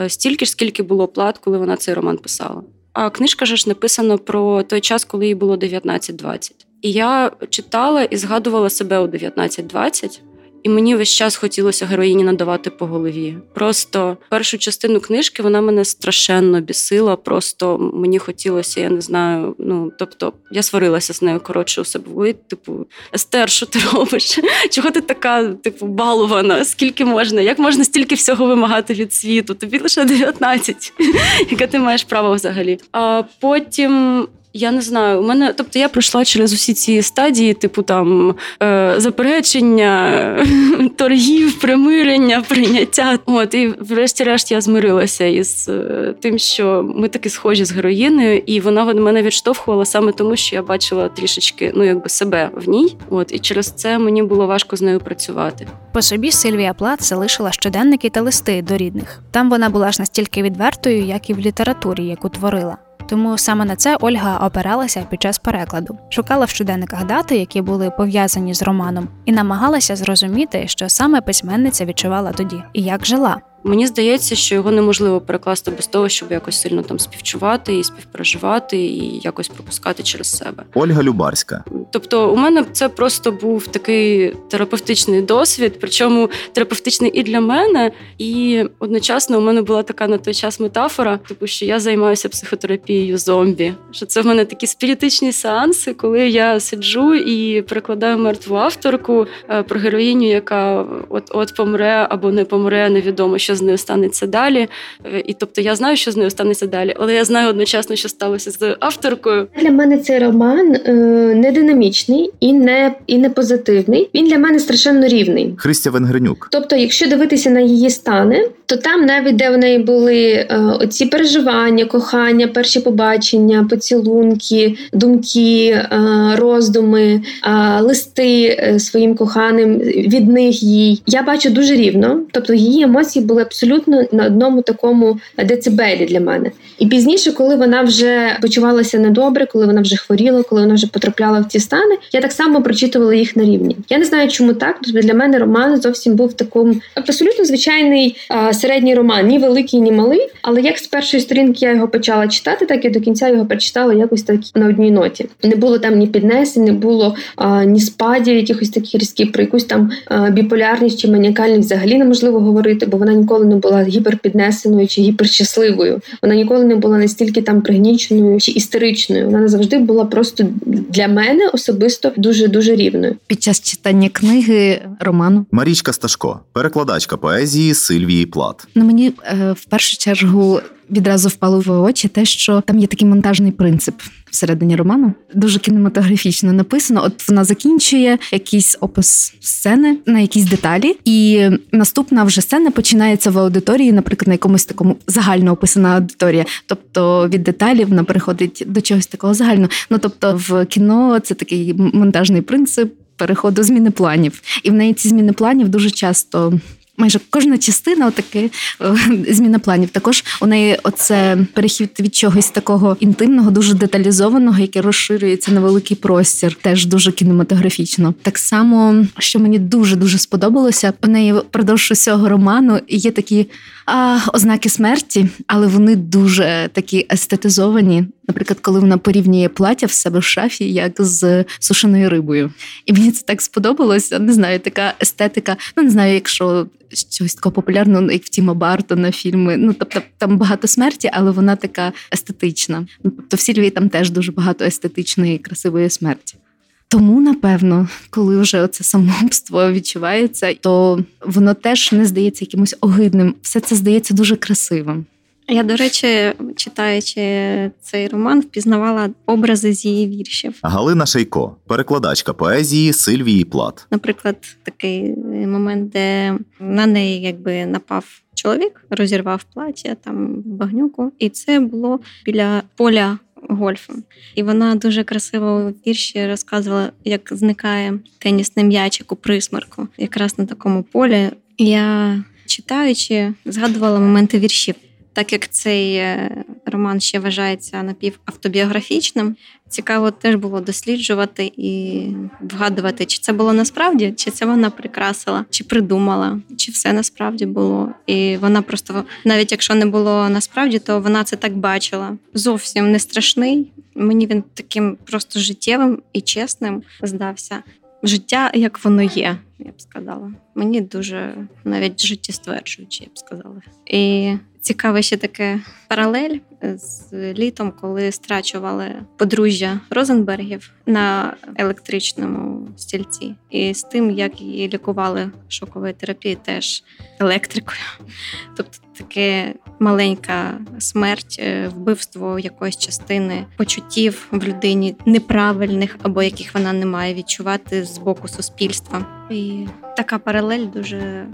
Е, стільки ж, скільки було плат, коли вона цей роман писала. А книжка ж написана про той час, коли їй було 19-20. І я читала і згадувала себе у 19-20, і мені весь час хотілося героїні надавати по голові. Просто першу частину книжки вона мене страшенно бісила. Просто мені хотілося, я не знаю. Ну тобто я сварилася з нею коротше у. Типу, Естер, що ти робиш? Чого ти така, типу, балувана? Скільки можна? Як можна стільки всього вимагати від світу? Тобі лише 19. Яке ти маєш право взагалі? А потім я не знаю, у мене, тобто я пройшла через усі ці стадії, типу там е, заперечення, торгів, примирення, прийняття. От і врешті-решт я змирилася із е, тим, що ми таки схожі з героїною, і вона мене відштовхувала саме тому, що я бачила трішечки ну якби себе в ній. От і через це мені було важко з нею працювати. По собі Сильвія Плат залишила щоденники та листи до рідних. Там вона була ж настільки відвертою, як і в літературі, яку творила. Тому саме на це Ольга опиралася під час перекладу, шукала в щоденниках дати, які були пов'язані з романом, і намагалася зрозуміти, що саме письменниця відчувала тоді і як жила. Мені здається, що його неможливо перекласти без того, щоб якось сильно там співчувати і співпереживати, і якось пропускати через себе. Ольга Любарська. Тобто, у мене це просто був такий терапевтичний досвід, причому терапевтичний і для мене, і одночасно у мене була така на той час метафора, типу, що я займаюся психотерапією зомбі. Що це в мене такі спіритичні сеанси, коли я сиджу і перекладаю мертву авторку е, про героїню, яка от от помре або не помре, невідомо що з нею станеться далі. Е, і тобто я знаю, що з нею станеться далі, але я знаю одночасно, що сталося з авторкою. Для мене цей роман е, не динамічний і не і не позитивний. Він для мене страшенно рівний. Христя Венгренюк. Тобто, якщо дивитися на її стани, то там навіть де в неї були е, оці переживання, кохання, перші побачення, поцілунки, думки, е, роздуми, е, листи е, своїм коханим від них їй. Я бачу дуже рівно. Тобто її емоції були абсолютно на одному такому децибелі для мене. І пізніше, коли вона вже почувалася недобре, коли вона вже хворіла, коли вона вже потрапляла в ці стани, я так само прочитувала їх на рівні. Я не знаю, чому так. Тобто для мене роман зовсім був такому абсолютно звичайний середній роман, ні великий, ні малий. Але як з першої сторінки я його почала читати, так і до кінця його прочитала якось так на одній ноті. Не було там ні піднесень, не було а, ні спадів, якихось таких різких про якусь там а, біполярність чи маніакальність взагалі неможливо говорити, бо вона ніколи не була гіперпіднесеною чи гіперщасливою. Вона ніколи не була настільки там пригніченою чи істеричною. Вона завжди була просто для мене особисто дуже дуже рівною. Під час читання книги роману Марічка Сташко, перекладачка поезії Сильвії Плат. Ну мені е, в першу чергу відразу впало в очі те, що там є такий монтажний принцип всередині роману. Дуже кінематографічно написано. От вона закінчує якийсь опис сцени на якісь деталі, і наступна вже сцена починається в аудиторії, наприклад, на якомусь такому загально описана аудиторія. Тобто від деталів вона переходить до чогось такого загального. Ну тобто, в кіно це такий монтажний принцип. Переходу зміни планів, і в неї ці зміни планів дуже часто майже кожна частина, отаки е, зміна планів. Також у неї оце перехід від чогось такого інтимного, дуже деталізованого, яке розширюється на великий простір, теж дуже кінематографічно. Так само, що мені дуже дуже сподобалося, у неї впродовж усього роману є такі а, ознаки смерті, але вони дуже такі естетизовані. Наприклад, коли вона порівнює плаття в себе в шафі, як з сушеною рибою. І мені це так сподобалося. Не знаю, така естетика. Ну не знаю, якщо щось такого популярного, як в Тіма Бартона, фільми. Ну тобто там багато смерті, але вона така естетична. Ну, тобто в Сільвії там теж дуже багато естетичної, красивої смерті. Тому, напевно, коли вже це самогубство відчувається, то воно теж не здається якимось огидним. Все це здається дуже красивим. Я, до речі, читаючи цей роман, впізнавала образи з її віршів. Галина Шейко, перекладачка поезії Сильвії Плат. Наприклад, такий момент, де на неї якби напав чоловік, розірвав плаття, там багнюку, і це було біля поля. Гольфу, і вона дуже красиво у вірші розказувала, як зникає тенісний м'ячик у присмерку, якраз на такому полі. Я читаючи, згадувала моменти віршів. Так як цей е, роман ще вважається напівавтобіографічним, цікаво теж було досліджувати і вгадувати, чи це було насправді, чи це вона прикрасила, чи придумала, чи все насправді було. І вона просто, навіть якщо не було насправді, то вона це так бачила. Зовсім не страшний. Мені він таким просто життєвим і чесним здався. Життя, як воно є, я б сказала. Мені дуже навіть життєстверджуюче, я б сказала. І Цікаве ще таке паралель з літом, коли страчували подружжя Розенбергів на електричному стільці, і з тим, як її лікували шоковою терапією, теж електрикою. Тобто таке маленька смерть, е, вбивство якоїсь частини почуттів в людині неправильних або яких вона не має відчувати з боку суспільства. І така паралель дуже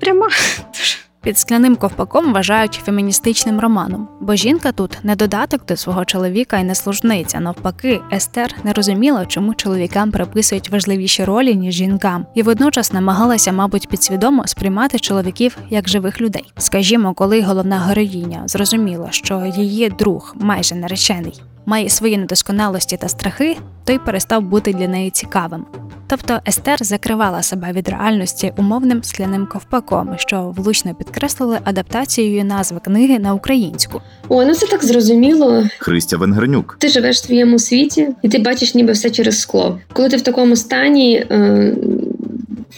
пряма. дуже. Під скляним ковпаком вважають феміністичним романом, бо жінка тут не додаток до свого чоловіка і не служниця. Навпаки, Естер не розуміла, чому чоловікам приписують важливіші ролі ніж жінкам, і водночас намагалася, мабуть, підсвідомо сприймати чоловіків як живих людей. Скажімо, коли головна героїня зрозуміла, що її друг майже наречений має свої недосконалості та страхи, той перестав бути для неї цікавим. Тобто Естер закривала себе від реальності умовним скляним ковпаком, що влучно підкреслили адаптацією назви книги на українську. О, ну це так зрозуміло. Христя Венгернюк. Ти живеш в своєму світі, і ти бачиш ніби все через скло. Коли ти в такому стані. Е-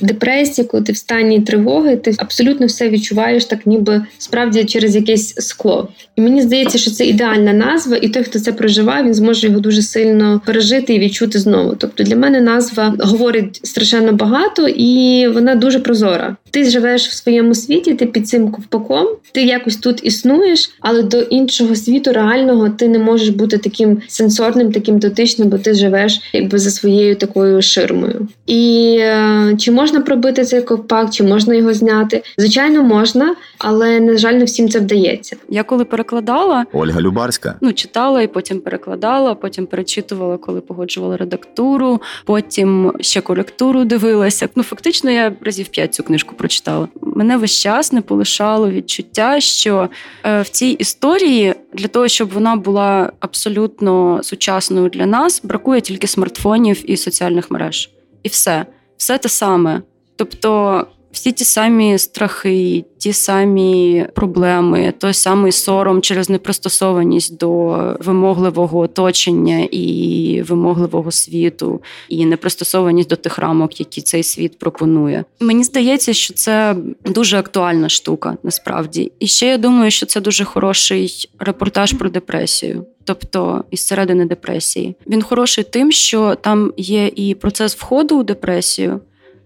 депресії, коли ти в стані тривоги, ти абсолютно все відчуваєш так, ніби справді через якесь скло. І мені здається, що це ідеальна назва, і той, хто це проживає, він зможе його дуже сильно пережити і відчути знову. Тобто для мене назва говорить страшенно багато, і вона дуже прозора. Ти живеш в своєму світі, ти під цим ковпаком, ти якось тут існуєш, але до іншого світу реального ти не можеш бути таким сенсорним, таким дотичним, бо ти живеш якби за своєю такою ширмою. І е, чи можна пробити цей ковпак, чи можна його зняти? Звичайно, можна, але на жаль, не всім це вдається. Я коли перекладала Ольга Любарська, ну читала і потім перекладала, потім перечитувала, коли погоджувала редактуру, потім ще коректуру дивилася. Ну фактично, я разів п'ять цю книжку прочитала. Мене весь час не полишало відчуття, що е, в цій історії для того, щоб вона була абсолютно сучасною для нас, бракує тільки смартфонів і соціальних мереж, і все, все те саме. Тобто всі ті самі страхи, ті самі проблеми, той самий сором через непристосованість до вимогливого оточення і вимогливого світу, і непристосованість до тих рамок, які цей світ пропонує. Мені здається, що це дуже актуальна штука насправді. І ще я думаю, що це дуже хороший репортаж про депресію. Тобто із середини депресії він хороший тим, що там є і процес входу у депресію,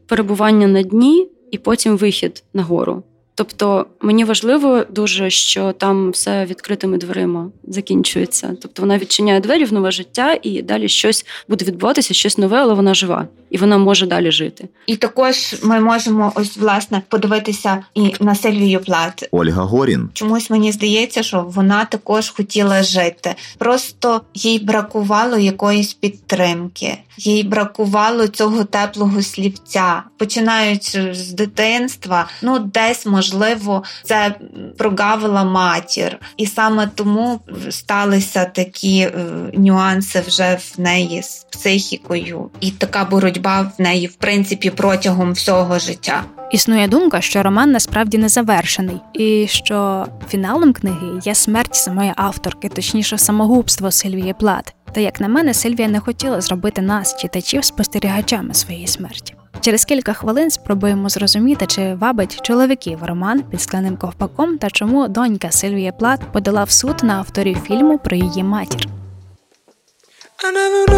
перебування на дні і потім вихід нагору. Тобто мені важливо дуже, що там все відкритими дверима закінчується. Тобто вона відчиняє двері в нове життя, і далі щось буде відбуватися, щось нове, але вона жива і вона може далі жити. І також ми можемо ось власне подивитися і на Сильвію Плат. Ольга Горін. Чомусь мені здається, що вона також хотіла жити. Просто їй бракувало якоїсь підтримки, їй бракувало цього теплого слівця, починаючи з дитинства. Ну, десь можливо це прогавила матір, і саме тому сталися такі е, нюанси вже в неї з психікою, і така боротьба в неї в принципі протягом всього життя. Існує думка, що роман насправді не завершений, і що фіналом книги є смерть самої авторки, точніше, самогубство Сильвії Плат. Та як на мене, Сильвія не хотіла зробити нас, читачів, спостерігачами своєї смерті. Через кілька хвилин спробуємо зрозуміти, чи вабить чоловіків роман під скляним ковпаком та чому донька Сильвія Плат подала в суд на авторів фільму про її матір. I never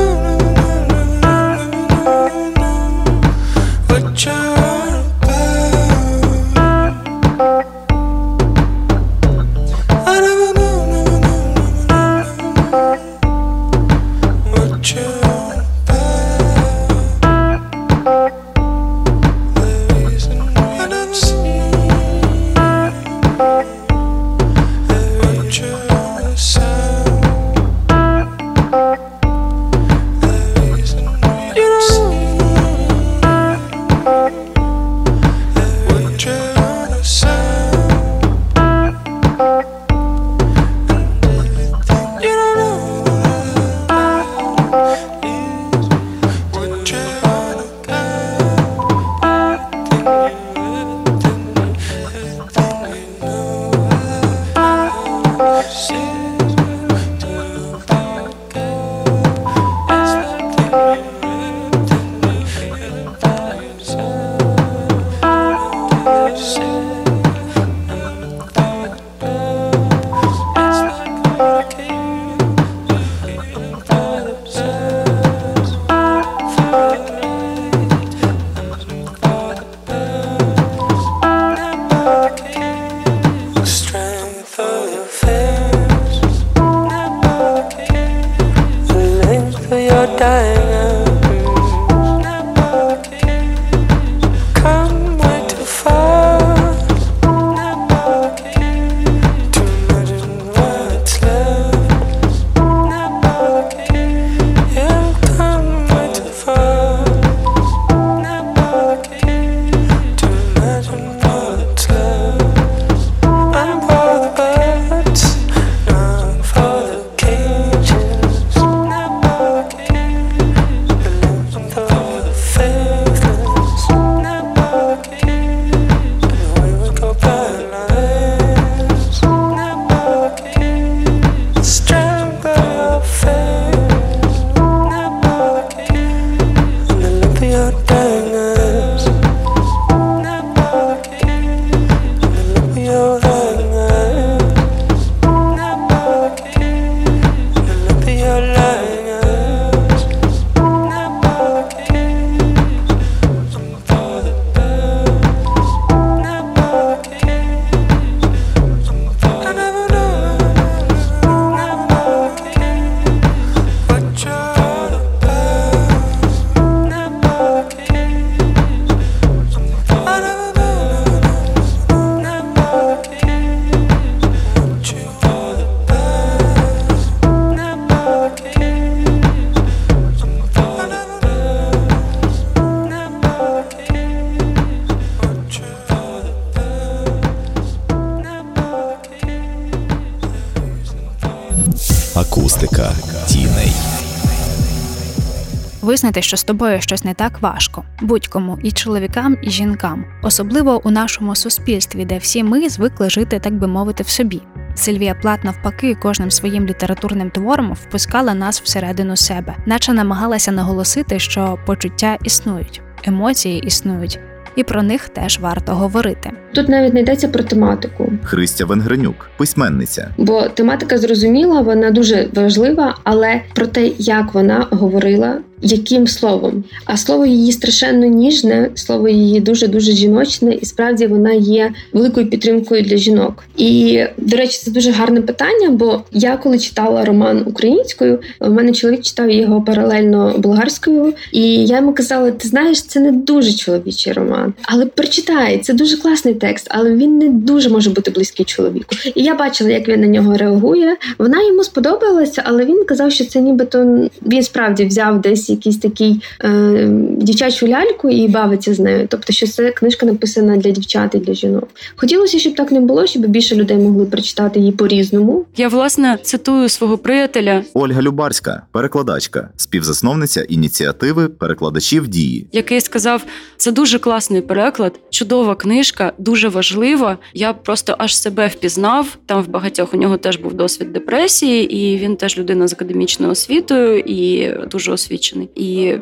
Визнати, що з тобою щось не так важко будь-кому і чоловікам, і жінкам, особливо у нашому суспільстві, де всі ми звикли жити, так би мовити, в собі. Сильвія Плат, навпаки, кожним своїм літературним твором впускала нас всередину себе, наче намагалася наголосити, що почуття існують, емоції існують, і про них теж варто говорити. Тут навіть не йдеться про тематику, Христя Венгренюк, письменниця. бо тематика зрозуміла, вона дуже важлива, але про те, як вона говорила, яким словом. А слово її страшенно ніжне, слово її дуже дуже жіночне, і справді вона є великою підтримкою для жінок. І до речі, це дуже гарне питання. Бо я коли читала роман українською, у мене чоловік читав його паралельно болгарською, і я йому казала: ти знаєш, це не дуже чоловічий роман, але прочитай, це дуже класний текст, але він не дуже може бути близький чоловіку. І я бачила, як він на нього реагує. Вона йому сподобалася, але він казав, що це нібито він справді взяв десь якийсь такий е, дівчачу ляльку і бавиться з нею. Тобто, що це книжка написана для дівчат і для жінок. Хотілося, щоб так не було, щоб більше людей могли прочитати її по-різному. Я власне цитую свого приятеля, Ольга Любарська, перекладачка, співзасновниця ініціативи перекладачів дії. який сказав: це дуже класний переклад, чудова книжка, дуже важлива. Я просто аж себе впізнав. Там в багатьох у нього теж був досвід депресії, і він теж людина з академічною освітою і дуже освічений, і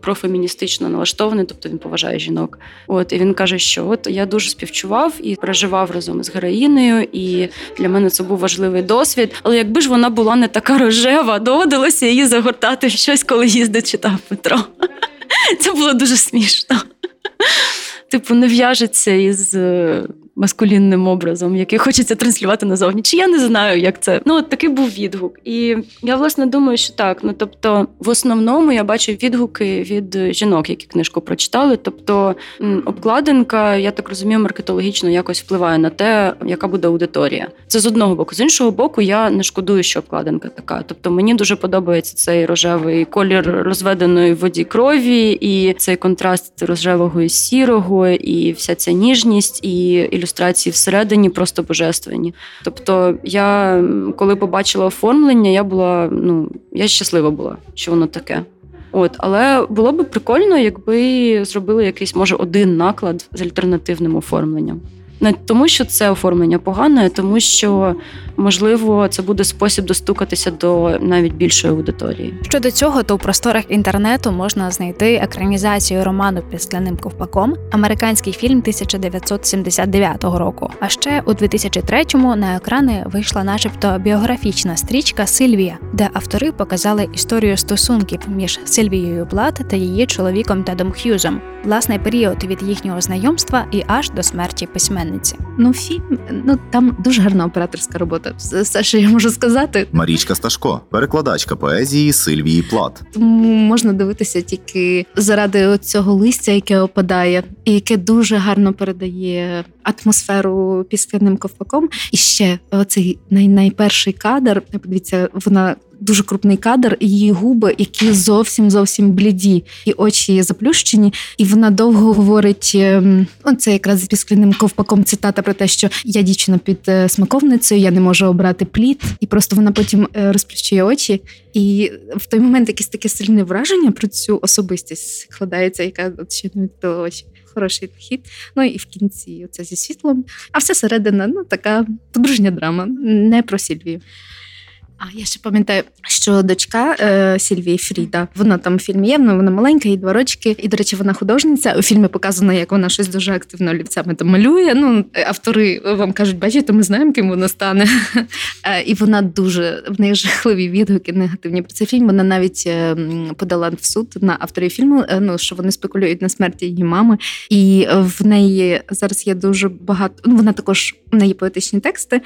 профеміністично налаштований, тобто він поважає жінок. От і він каже, що от я дуже співчував і переживав разом з героїнею, і для мене це був важливий досвід. Але якби ж вона була не така рожева, доводилося її загортати в щось, коли їздить читав Петро. Це було дуже смішно. Типу, не в'яжеться із е, маскулінним образом, який хочеться транслювати назовні. Чи я не знаю, як це. Ну, от такий був відгук. І я власне думаю, що так. Ну тобто, в основному я бачу відгуки від жінок, які книжку прочитали. Тобто, обкладинка, я так розумію, маркетологічно якось впливає на те, яка буде аудиторія. Це з одного боку. З іншого боку, я не шкодую, що обкладинка така. Тобто, мені дуже подобається цей рожевий колір розведеної в воді крові, і цей контраст рожевого і сірого, і вся ця ніжність, і ілюстрації всередині просто божественні. Тобто, я коли побачила оформлення, я була ну я щаслива була, що воно таке. От, але було б прикольно, якби зробили якийсь може один наклад з альтернативним оформленням. Не тому, що це оформлення погане, а тому що можливо це буде спосіб достукатися до навіть більшої аудиторії. Щодо цього, то у просторах інтернету можна знайти екранізацію роману під скляним ковпаком, американський фільм 1979 року. А ще у 2003-му на екрани вийшла, начебто, біографічна стрічка Сильвія, де автори показали історію стосунків між Сильвією Блат та її чоловіком Тедом Х'юзом, власний період від їхнього знайомства і аж до смерті письменниці. Ну, фільм ну там дуже гарна операторська робота. Все, що я можу сказати. Марічка Сташко, перекладачка поезії Сильвії Плат. Тому можна дивитися тільки заради цього листя, яке опадає, і яке дуже гарно передає атмосферу піскляним ковпаком. І ще оцей най- найперший кадр. Подивіться, вона дуже крупний кадр, її губи, які зовсім зовсім бліді, і очі заплющені. І вона довго говорить: ем, оце якраз з піскляним ковпаком цитата про те, що я дівчина під е, смаковницею, я не можу обрати плід, і просто вона потім е, розплющує очі. І в той момент якесь таке сильне враження про цю особистість складається, яка от ще не відкрила очі. Хороший хід. Ну і в кінці оце зі світлом. А все середина ну така подружня драма, не про Сільвію. А я ще пам'ятаю, що дочка е, Сільвії Фріда, вона там в фільмі є, вона маленька, їй два рочки. І, до речі, вона художниця. У фільмі показано, як вона щось дуже активно олівцями там малює. Ну, автори вам кажуть, бачите, ми знаємо, ким вона стане. Е, і вона дуже в неї жахливі відгуки негативні про цей фільм. Вона навіть е, подала в суд на авторів фільму, е, ну що вони спекулюють на смерті її мами. І в неї зараз є дуже багато. Ну, вона також в неї поетичні тексти.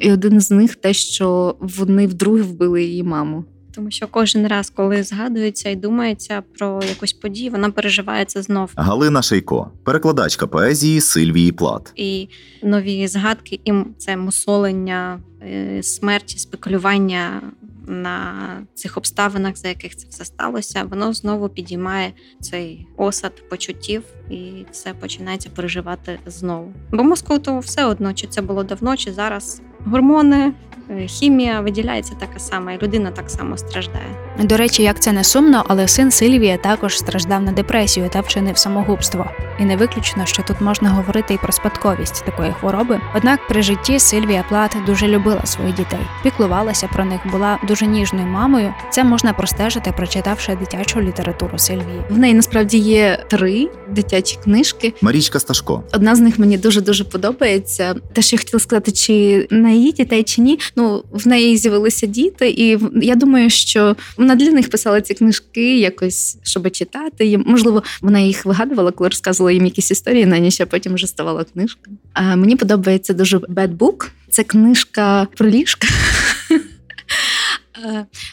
І один з них те, що вони вдруге вбили її маму. Тому що кожен раз, коли згадується і думається про якусь подію, вона переживається знов. Галина Шейко, перекладачка поезії Сильвії Плат. І нові згадки, і це мусолення е, смерті, спекулювання на цих обставинах, за яких це все сталося, воно знову підіймає цей осад почуттів, і все починається переживати знову. Бо мозку то все одно, чи це було давно, чи зараз гормони. Е, хімія виділяється така сама, і людина так само страждає. До речі, як це не сумно, але син Сильвія також страждав на депресію та вчинив самогубство. І не виключно, що тут можна говорити і про спадковість такої хвороби. Однак при житті Сильвія Плат дуже любила своїх дітей, піклувалася про них, була дуже ніжною мамою. Це можна простежити, прочитавши дитячу літературу Сильвії. В неї насправді є три дитячі книжки. Марічка Сташко. Одна з них мені дуже дуже подобається. Те, що я хотіла сказати, чи на її дітей, чи ні. Ну в неї з'явилися діти, і я думаю, що вона для них писала ці книжки якось, щоб читати. І, можливо, вона їх вигадувала, коли розказувала їм якісь історії на ніч, а потім вже ставала книжка. А мені подобається дуже «Bad Book». Це книжка про ліжка.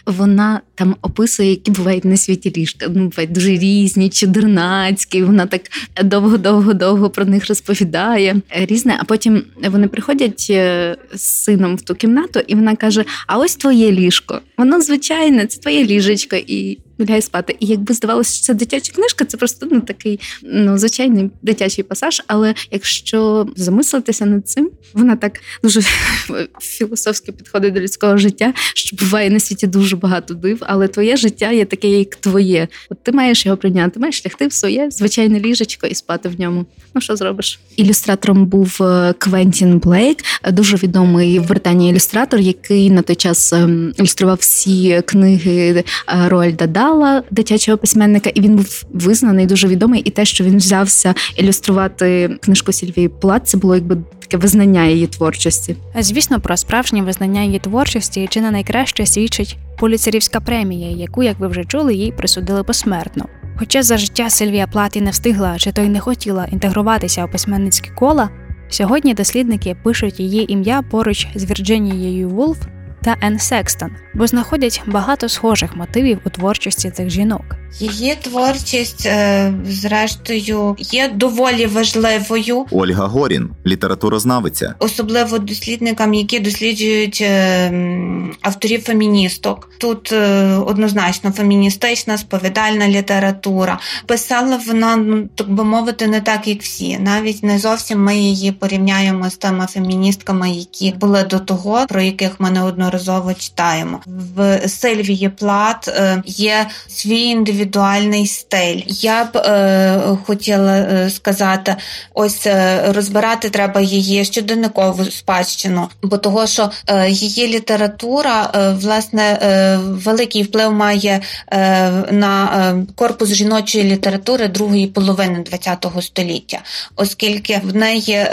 Вона там описує, які бувають на світі ліжка. Ну, бувають дуже різні, чудернацькі. Вона так довго-довго-довго про них розповідає різне. А потім вони приходять з сином в ту кімнату, і вона каже: А ось твоє ліжко. Воно звичайне, це твоє ліжечко. І лягає спати. І якби здавалося, що це дитяча книжка, це просто ну такий ну звичайний дитячий пасаж. Але якщо замислитися над цим, вона так дуже філософськи підходить до людського життя, що буває на світі дуже багато див, але твоє життя є таке, як твоє. От ти маєш його прийняти, маєш лягти в своє звичайне ліжечко і спати в ньому. Ну що зробиш? Ілюстратором був е, Квентін Блейк, дуже відомий в Британії ілюстратор, який на той час ем, ілюстрував всі книги е, Роальда Дала, дитячого письменника, і він був визнаний, дуже відомий. І те, що він взявся ілюструвати книжку Сільвії Плат, це було якби таке визнання її творчості. Звісно, про справжнє визнання її творчості чи не найкраще свідчить поліцерівська премія, яку, як ви вже чули, їй присудили посмертно. Хоча за життя Сильвія Плат і не встигла, чи то й не хотіла інтегруватися у письменницькі кола, сьогодні дослідники пишуть її ім'я поруч з Вірджинією Вулф та Ен Секстон, бо знаходять багато схожих мотивів у творчості цих жінок. Її творчість, е, зрештою, є доволі важливою. Ольга Горін, літературознавиця, особливо дослідникам, які досліджують е, авторів феміністок. Тут е, однозначно феміністична сповідальна література. Писала вона, ну так би мовити, не так, як всі. Навіть не зовсім ми її порівняємо з тими феміністками, які були до того, про яких ми неодноразово читаємо. В Сильвії Плат є свій індивідуальний індивідуальний стиль. Я б е, хотіла е, сказати, ось е, розбирати треба її щоденникову спадщину, бо того, що е, її література е, власне е, великий вплив має на корпус жіночої літератури другої половини ХХ століття, оскільки в неї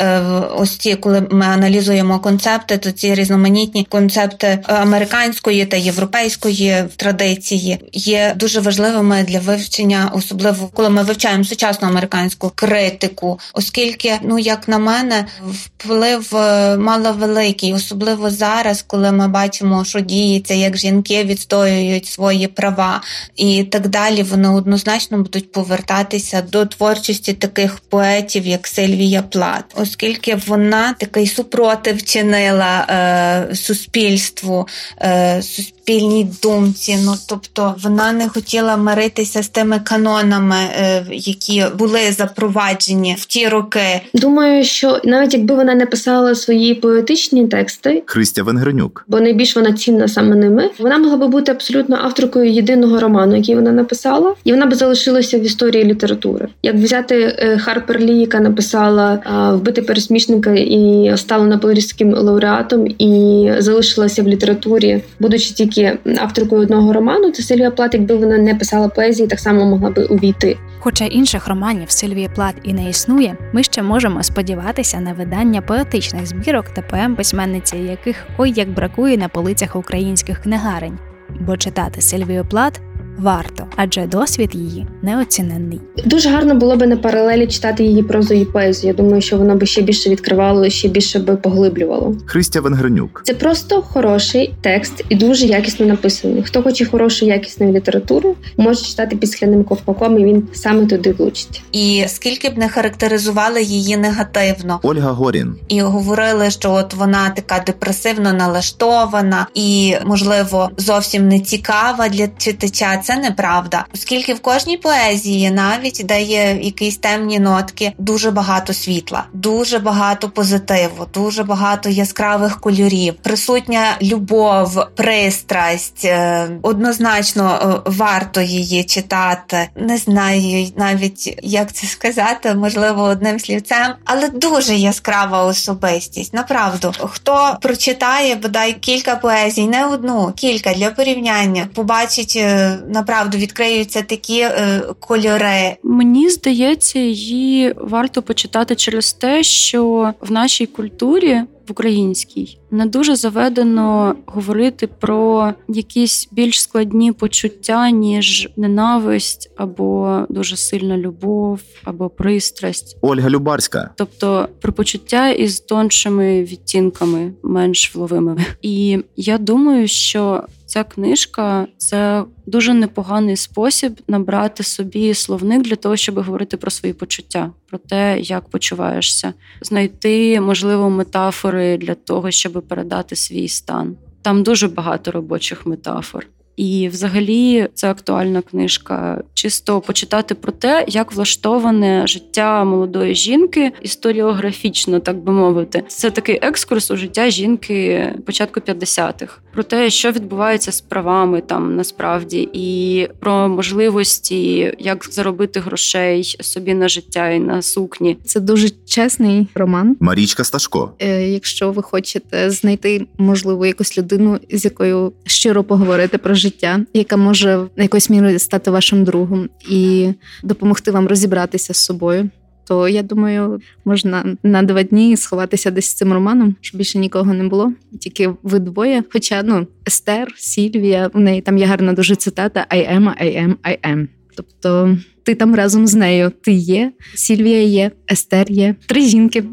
ось ці, коли ми аналізуємо концепти, то ці різноманітні концепти американської та європейської традиції є дуже важливими для вивчення, особливо коли ми вивчаємо сучасну американську критику, оскільки, ну як на мене, вплив е, мало великий, особливо зараз, коли ми бачимо, що діється, як жінки відстоюють свої права і так далі. Вони однозначно будуть повертатися до творчості таких поетів, як Сильвія Плат, оскільки вона такий супротив чинила е, суспільству, е, суспільній думці. Ну тобто вона не хотіла мирити миритися з тими канонами, е, які були запроваджені в ті роки. Думаю, що навіть якби вона не писала свої поетичні тексти, Христя Венгернюк, бо найбільш вона цінна саме ними, вона могла би бути абсолютно авторкою єдиного роману, який вона написала, і вона б залишилася в історії літератури. Як взяти е, Харпер Лі, яка написала вбити пересмішника і стала Нобелівським лауреатом, і залишилася в літературі, будучи тільки авторкою одного роману, то Сильвія Плат, якби вона не писала поезії так само могла би увійти. Хоча інших романів Сильвії Плат і не існує, ми ще можемо сподіватися на видання поетичних збірок та поем письменниці, яких ой як бракує на полицях українських книгарень. Бо читати Сильвію Плат варто, адже досвід її неоціненний. Дуже гарно було би на паралелі читати її прозу і поезію. Я думаю, що воно би ще більше відкривало, ще більше би поглиблювало. Христя Венгренюк. Це просто хороший текст і дуже якісно написаний. Хто хоче хорошої якісної літератури, може читати під східним ковпаком, і він саме туди влучить. І скільки б не характеризували її негативно, Ольга Горін і говорили, що от вона така депресивно налаштована і, можливо, зовсім не цікава для читача це неправда, оскільки в кожній поезії навіть дає якісь темні нотки, дуже багато світла, дуже багато позитиву, дуже багато яскравих кольорів, присутня любов, пристрасть. Е, однозначно е, варто її читати. Не знаю навіть як це сказати, можливо, одним слівцем, але дуже яскрава особистість. Направду, хто прочитає бодай кілька поезій, не одну, кілька для порівняння, побачить е, направду відкриються такі е, кольори. Мені здається, її варто почитати через те, що в нашій культурі в українській не дуже заведено говорити про якісь більш складні почуття, ніж ненависть або дуже сильна любов, або пристрасть. Ольга Любарська, тобто про почуття із тоншими відтінками, менш вловимими. І я думаю, що ця книжка це дуже непоганий спосіб набрати собі словник для того, щоб говорити про свої почуття, про те, як почуваєшся, знайти можливо метафори для того, щоб передати свій стан. Там дуже багато робочих метафор. І, взагалі, це актуальна книжка. Чисто почитати про те, як влаштоване життя молодої жінки історіографічно, так би мовити. Це такий екскурс у життя жінки початку 50-х. про те, що відбувається з правами там насправді, і про можливості, як заробити грошей собі на життя і на сукні. Це дуже чесний роман. Марічка Сташко. Е, якщо ви хочете знайти можливо якусь людину, з якою щиро поговорити про життя, яка може на якоїсь мірі стати вашим другом і допомогти вам розібратися з собою. То я думаю, можна на два дні сховатися десь з цим романом, щоб більше нікого не було. Тільки ви двоє. Хоча ну Естер, Сільвія, у неї там є гарна дуже цитата: I am, I am, I am. Тобто ти там разом з нею. Ти є, Сільвія є, Естер є, три жінки.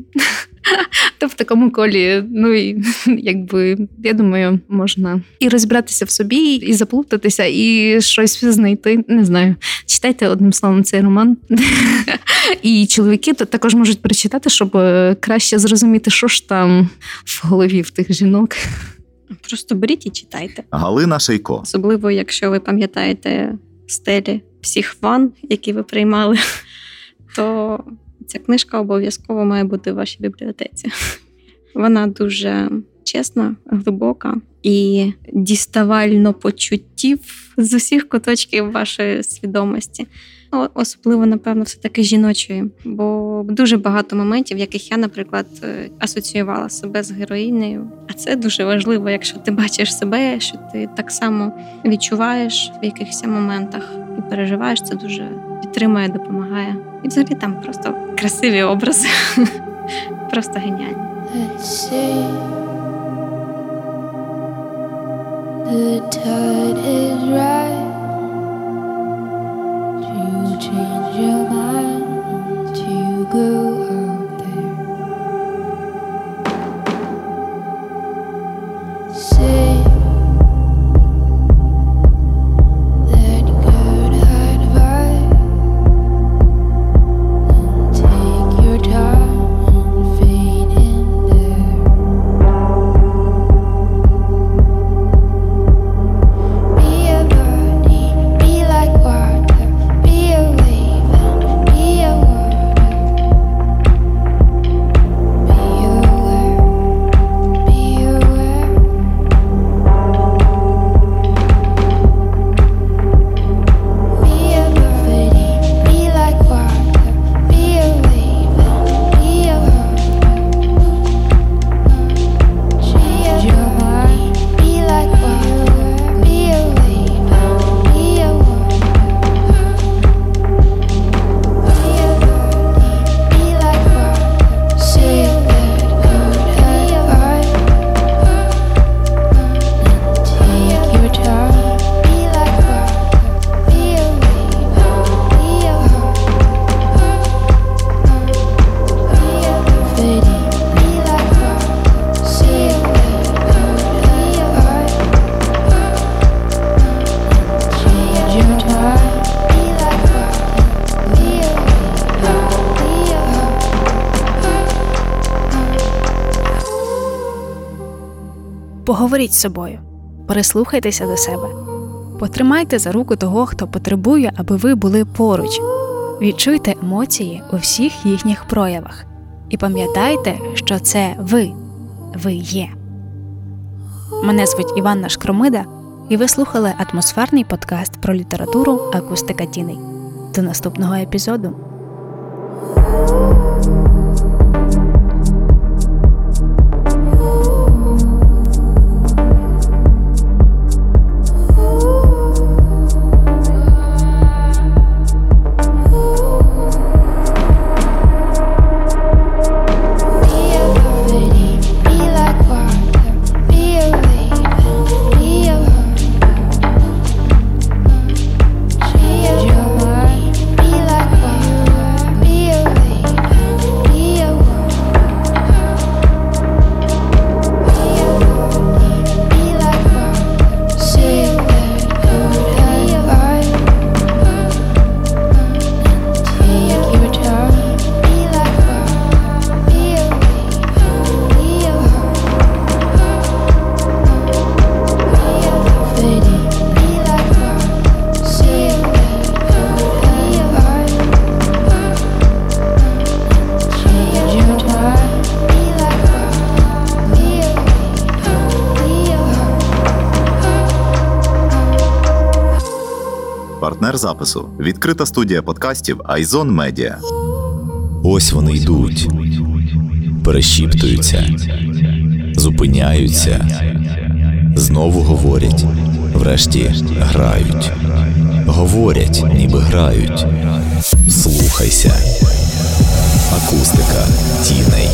То в такому колі, ну і якби я думаю, можна і розібратися в собі, і заплутатися, і щось знайти. Не знаю. Читайте одним словом цей роман. І чоловіки також можуть прочитати, щоб е, краще зрозуміти, що ж там в голові в тих жінок. Просто беріть і читайте. Галина Шейко. Особливо, якщо ви пам'ятаєте стелі всіх ван, які ви приймали, то ця книжка обов'язково має бути в вашій бібліотеці. Вона дуже чесна, глибока і діставально почуттів з усіх куточків вашої свідомості. Ну, особливо, напевно, все таки жіночої, бо дуже багато моментів, яких я, наприклад, е, асоціювала себе з героїнею. А це дуже важливо, якщо ти бачиш себе, що ти так само відчуваєш в якихось моментах і переживаєш, це дуже підтримує, допомагає. І взагалі там просто красиві образи, просто. Say Поговоріть з собою, прислухайтеся до себе, потримайте за руку того, хто потребує, аби ви були поруч. Відчуйте емоції у всіх їхніх проявах і пам'ятайте, що це ви, ви є. Мене звуть Іванна Шкромида, і ви слухали атмосферний подкаст про літературу Акустика Тіней. До наступного епізоду. Запису відкрита студія подкастів Айзон Медіа. Ось вони йдуть, перешіптуються, зупиняються, знову говорять, врешті грають. Говорять, ніби грають. Слухайся. Акустика тіней.